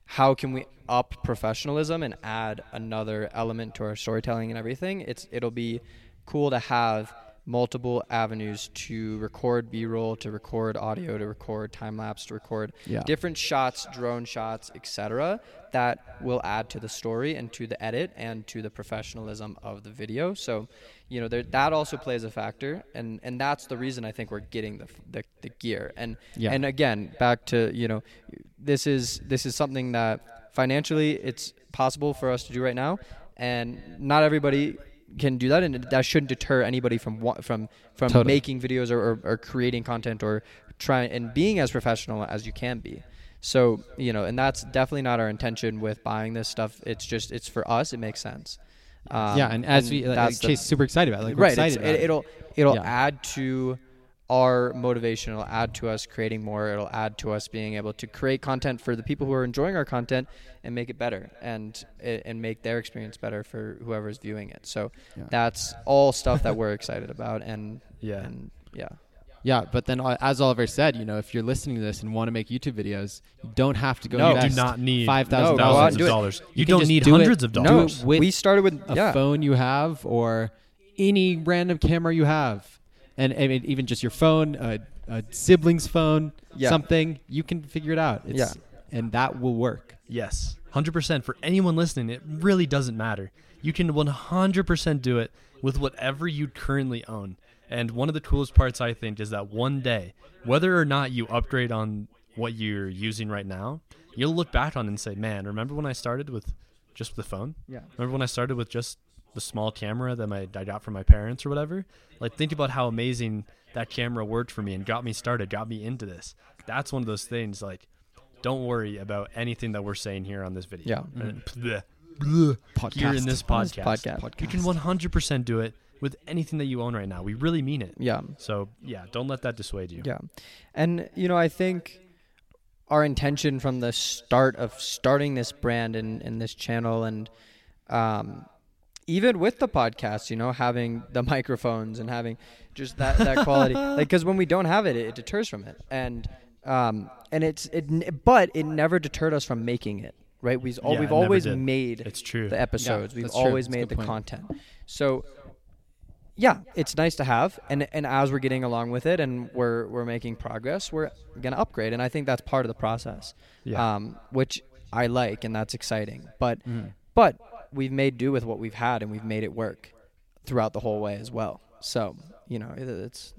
how can we up professionalism and add another element to our storytelling and everything. It's it'll be cool to have multiple avenues to record B-roll, to record audio, to record time lapse, to record Yeah. different shots, drone shots, etc. that will add to the story and to the edit and to the professionalism of the video. So, you know, there, that also plays a factor, and and that's the reason I think we're getting the the, the gear. And Yeah. and again, back to you know, this is this is something that financially it's possible for us to do right now, and not everybody can do that, and that shouldn't deter anybody from from from Totally. making videos or, or, or creating content or trying and being as professional as you can be. So you know, and that's definitely not our intention with buying this stuff. It's just it's for us. It makes sense. Um, yeah, and as we like, Chase super excited about, it. like we're right, excited about it, it. it'll it'll Yeah. add to our motivation. It'll add to us creating more. It'll add to us being able to create content for the people who are enjoying our content and make it better and and make their experience better for whoever's viewing it. So Yeah. that's all stuff that we're excited about and Yeah. and yeah. Yeah, but then uh, as Oliver said, you know, if you're listening to this and want to make YouTube videos, you don't have to go No. You invest do not need five thousand No, dollars. thousands of dollars. You, You don't need do it- hundreds of do No, dollars. with we started with a yeah. phone you have or any random camera you have, and I mean, even just your phone, a, a sibling's phone, Yeah. something, you can figure it out. It's, Yeah. and that will work. Yes, 100%. For anyone listening, it really doesn't matter. You can 100% do it with whatever you currently own. And one of the coolest parts, I think, is that one day, whether or not you upgrade on what you're using right now, you'll look back on it and say, man, remember when I started with just the phone? Yeah. Remember when I started with just the small camera that my I got from my parents or whatever? Like think about how amazing that camera worked for me and got me started, got me into this. That's one of those things like don't worry about anything that we're saying here on this video. Yeah. Uh, bleh, bleh, Here in this On this podcast. podcast. You can 100% do it with anything that you own right now. We really mean it. Yeah. So, yeah, don't let that dissuade you. Yeah. And, you know, I think our intention from the start of starting this brand and, and this channel and um, even with the podcast, you know, having the microphones and having just that, that quality, like, because when we don't have it, it deters from it. And, um, and it's, it, but it never deterred us from making it, right? We've, al- Yeah, we've always did. made It's true. the episodes. We've that's true. always made the point. content. So yeah, it's nice to have and and as we're getting along with it and we're we're making progress, we're going to upgrade and I think that's part of the process. Yeah. Um which I like and that's exciting. But Mm-hmm. but we've made do with what we've had and we've made it work throughout the whole way as well. So, you know, it, it's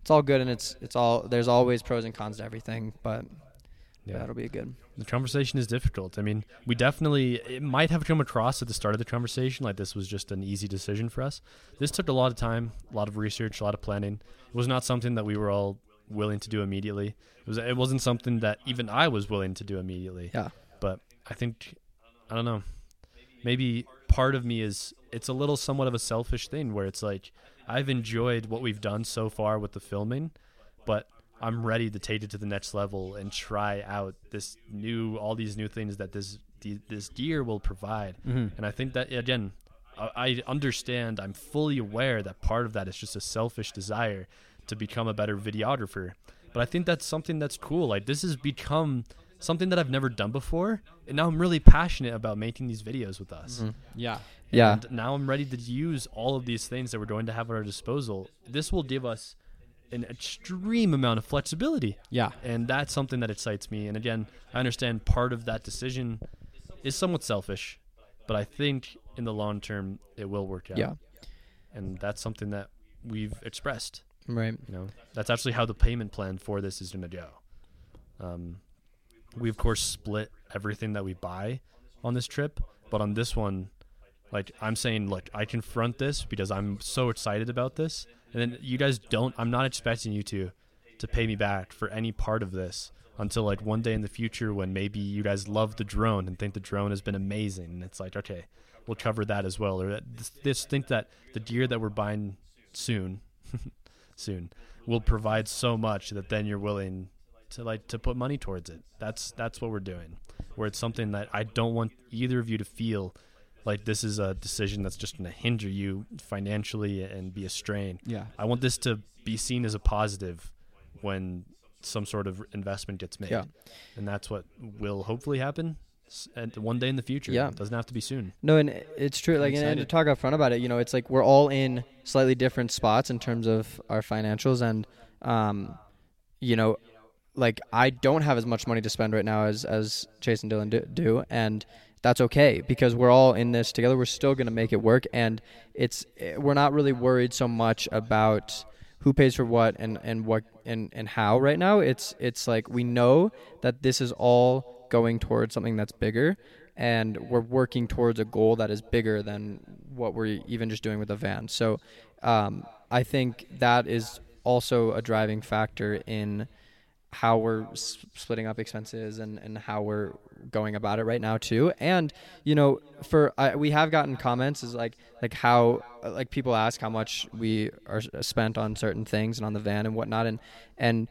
it's all good and it's it's all there's always pros and cons to everything, but Yeah. that'll be good. the conversation is difficult. I mean, we definitely it might have come across at the start of the conversation like this was just an easy decision for us. This took a lot of time, a lot of research, a lot of planning. It was not something that we were all willing to do immediately. It was it wasn't something that even I was willing to do immediately. Yeah. But I think I don't know. Maybe part of me is it's a little somewhat of a selfish thing where it's like I've enjoyed what we've done so far with the filming, but I'm ready to take it to the next level and try out this new all these new things that this this gear will provide. Mhm. And I think that again, I, I understand. I'm fully aware that part of that is just a selfish desire to become a better videographer. But I think that's something that's cool. Like this has become something that I've never done before, and now I'm really passionate about making these videos with us. Yeah. Yeah. And now I'm ready to use all of these things that we're going to have at our disposal. This will give us an extreme amount of flexibility. Yeah. And that's something that excites me. And again, I understand part of that decision is somewhat selfish, but I think in the long term it will work out. Yeah. And that's something that we've expressed. Right. You know, that's actually how the payment plan for this is going to go. Um, we of course split everything that we buy on this trip, but on this one, like I'm saying, look, I confront this because I'm so excited about this, and then you guys don't. I'm not expecting you to to pay me back for any part of this until like one day in the future when maybe you guys love the drone and think the drone has been amazing, and it's like okay, we'll cover that as well, or this, this think that the gear that we're buying soon, soon, will provide so much that then you're willing to like to put money towards it. That's that's what we're doing. Where it's something that I don't want either of you to feel like this is a decision that's just going to hinder you financially and be a strain. Yeah. I want this to be seen as a positive when some sort of investment gets made. Yeah. And that's what will hopefully happen and one day in the future. Yeah. It doesn't have to be soon. No, and it's true. Like, and, and to talk up front about it, you know, it's like we're all in slightly different spots in terms of our financials, and um, you know, like I don't have as much money to spend right now as as Chase and Dylan do, do and that's okay because we're all in this together. We're still gonna make it work, and it's eh, we're not really worried so much about who pays for what and and what and and how right now. It's it's like we know that this is all going towards something that's bigger and we're working towards a goal that is bigger than what we're even just doing with the van. So um, I think that is also a driving factor in how we're splitting up expenses and, and how we're going about it right now too. And you know, for I, we have gotten comments is like like how like people ask how much we are spent on certain things and on the van and whatnot, and and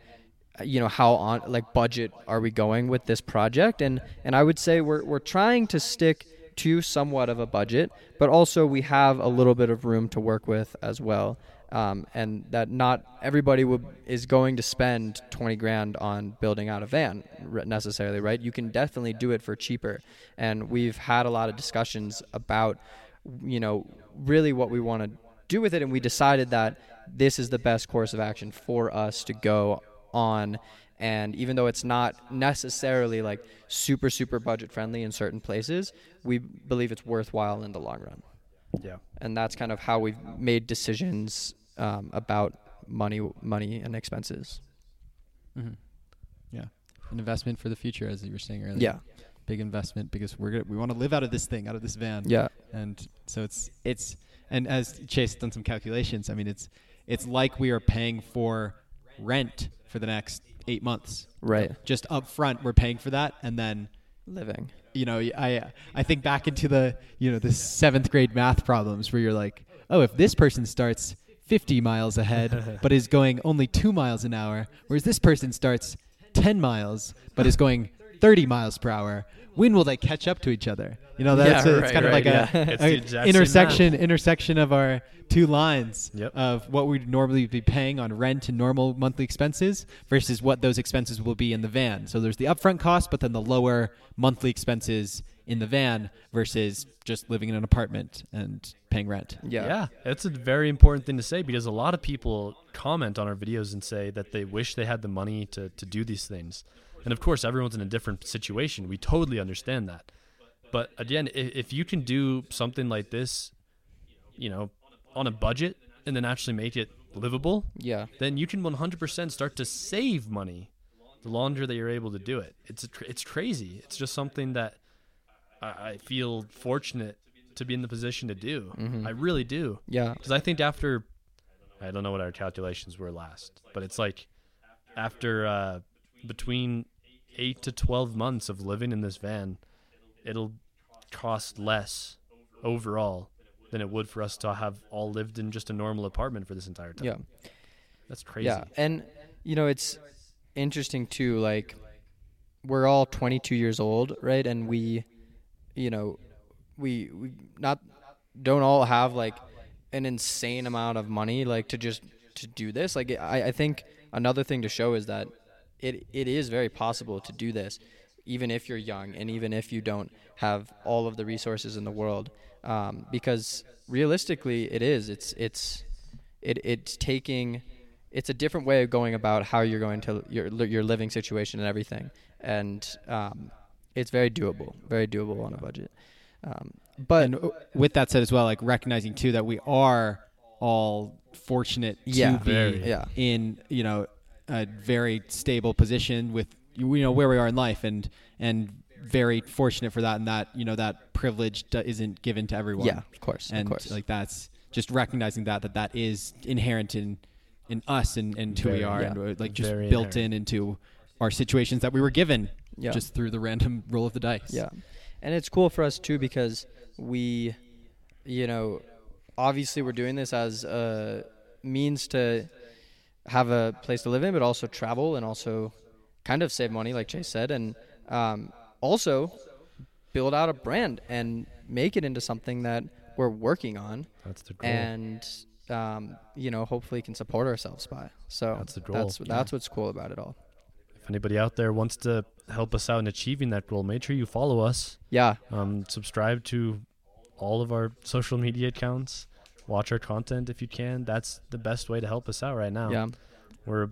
uh, you know how on like budget are we going with this project and and I would say we're we're trying to stick to somewhat of a budget but also we have a little bit of room to work with as well um, and that not everybody would is going to spend 20 grand on building out a van necessarily right you can definitely do it for cheaper and we've had a lot of discussions about you know really what we want to do with it, and we decided that this is the best course of action for us to go on. And even though it's not necessarily like super super budget friendly in certain places, we believe it's worthwhile in the long run. Yeah. And that's kind of how we've made decisions um, about money money and expenses. Mm-hmm. Yeah, an investment for the future, as you were saying earlier. Yeah. big investment because we're gonna, we want to live out of this thing, out of this van. Yeah. and so it's it's and as Chase done some calculations, I mean it's it's like we are paying for rent for the next eight months. Right. Just up front, we're paying for that, and then Living. you know I I think back into the you know the seventh grade math problems where you're like, oh, if this person starts 50 miles ahead but is going only two miles an hour, whereas this person starts 10 miles but is going 30 miles per hour. When will they catch up to each other? You know, that's Yeah, a- it's right, kind of like yeah. a, a the exact intersection intersection of our two lines Yep. of what we'd normally be paying on rent and normal monthly expenses versus what those expenses will be in the van. So there's the upfront cost, but then the lower monthly expenses in the van versus just living in an apartment and paying rent. Yeah. Yeah, it's a very important thing to say because a lot of people comment on our videos and say that they wish they had the money to, to do these things. And of course, everyone's in a different situation. We totally understand that. But again, if, you can do something like this, you know, on a budget and then actually make it livable, Yeah. then you can 100% start to save money the longer that you're able to do it. It's a cr- it's crazy. It's just something that I, I feel fortunate to be in the position to do. Mhm. I really do. Yeah. Because I think after, I don't know what our calculations were last, but it's like after uh, between eight to 12 months of living in this van, it'll cost less overall than it would for us to have all lived in just a normal apartment for this entire time. Yeah. That's crazy. Yeah, and you know it's interesting too. Like we're all 22 years old, right? And we, you know, we we not don't all have like an insane amount of money like to just to do this. Like I I think another thing to show is that it it is very possible to do this, even if you're young and even if you don't have all of the resources in the world. Um, because realistically, it is. It's it's it it's taking it's a different way of going about how you're going to your your living situation and everything, and um, it's very doable, very doable on a budget. Um, but and with that said as well, like recognizing too that we are all fortunate Yeah. to be Very. Yeah. in you know a very stable position with you know where we are in life and and very fortunate for that and that you know that privilege do- isn't given to everyone. yeah, of course, and of course. like that's just recognizing that that that is inherent in in us and and who we are yeah. and like just Very built inherent. in into our situations that we were given yeah, just through the random roll of the dice. yeah, and it's cool for us too because we, you know, obviously we're doing this as a means to have a place to live in, but also travel and also kind of save money, like Chase said, and um, also build out a brand and make it into something that we're working on That's the goal. and um, you know hopefully can support ourselves by. So That's the goal, That's, yeah. that's what's cool about it all. if anybody out there wants to help us out in achieving that goal, make sure you follow us. Yeah, Um, subscribe to all of our social media accounts. Watch our content if you can. That's the best way to help us out right now. yeah, We're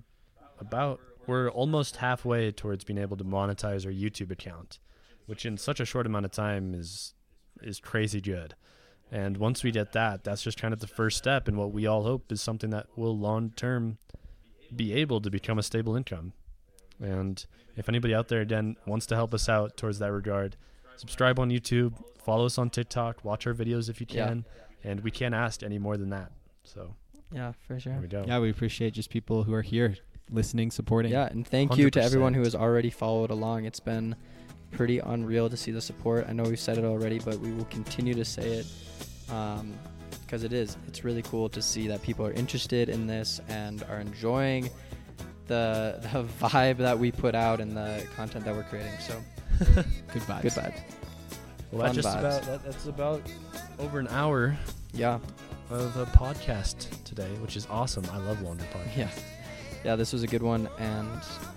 about we're almost halfway towards being able to monetize our YouTube account, which in such a short amount of time is is crazy good. And once we get that, that's just kind of the first step in what we all hope is something that will long term be able to become a stable income. And if anybody out there again wants to help us out towards that regard, subscribe on YouTube, follow us on TikTok, watch our videos if you Yeah. Can, and we can't ask any more than that. So yeah, for sure. there we go. Yeah, we appreciate just people who are here listening, supporting. Yeah, and thank you to everyone who has already followed along. It's been pretty unreal to see the support. I know we've said it already, but we will continue to say it um, because it is. It's really cool to see that people are interested in this and are enjoying the the vibe that we put out and the content that we're creating. So Good vibes. good vibes. Well, that just about that, that's about over an hour Yeah. of a podcast today, which is awesome. I love longer podcasts. Yeah. Yeah, this was a good one, and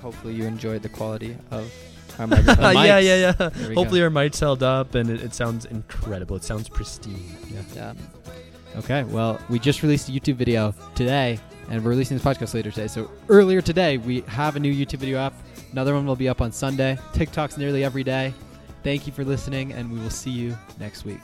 hopefully you enjoyed the quality of our microphone. yeah, yeah, yeah. Go. Hopefully our mics held up, and it, it sounds incredible. It sounds pristine. Yeah. Yeah. Okay, well, we just released a YouTube video today, and we're releasing this podcast later today. So earlier today, we have a new YouTube video up. Another one will be up on Sunday. TikTok's nearly every day. Thank you for listening, and we will see you next week.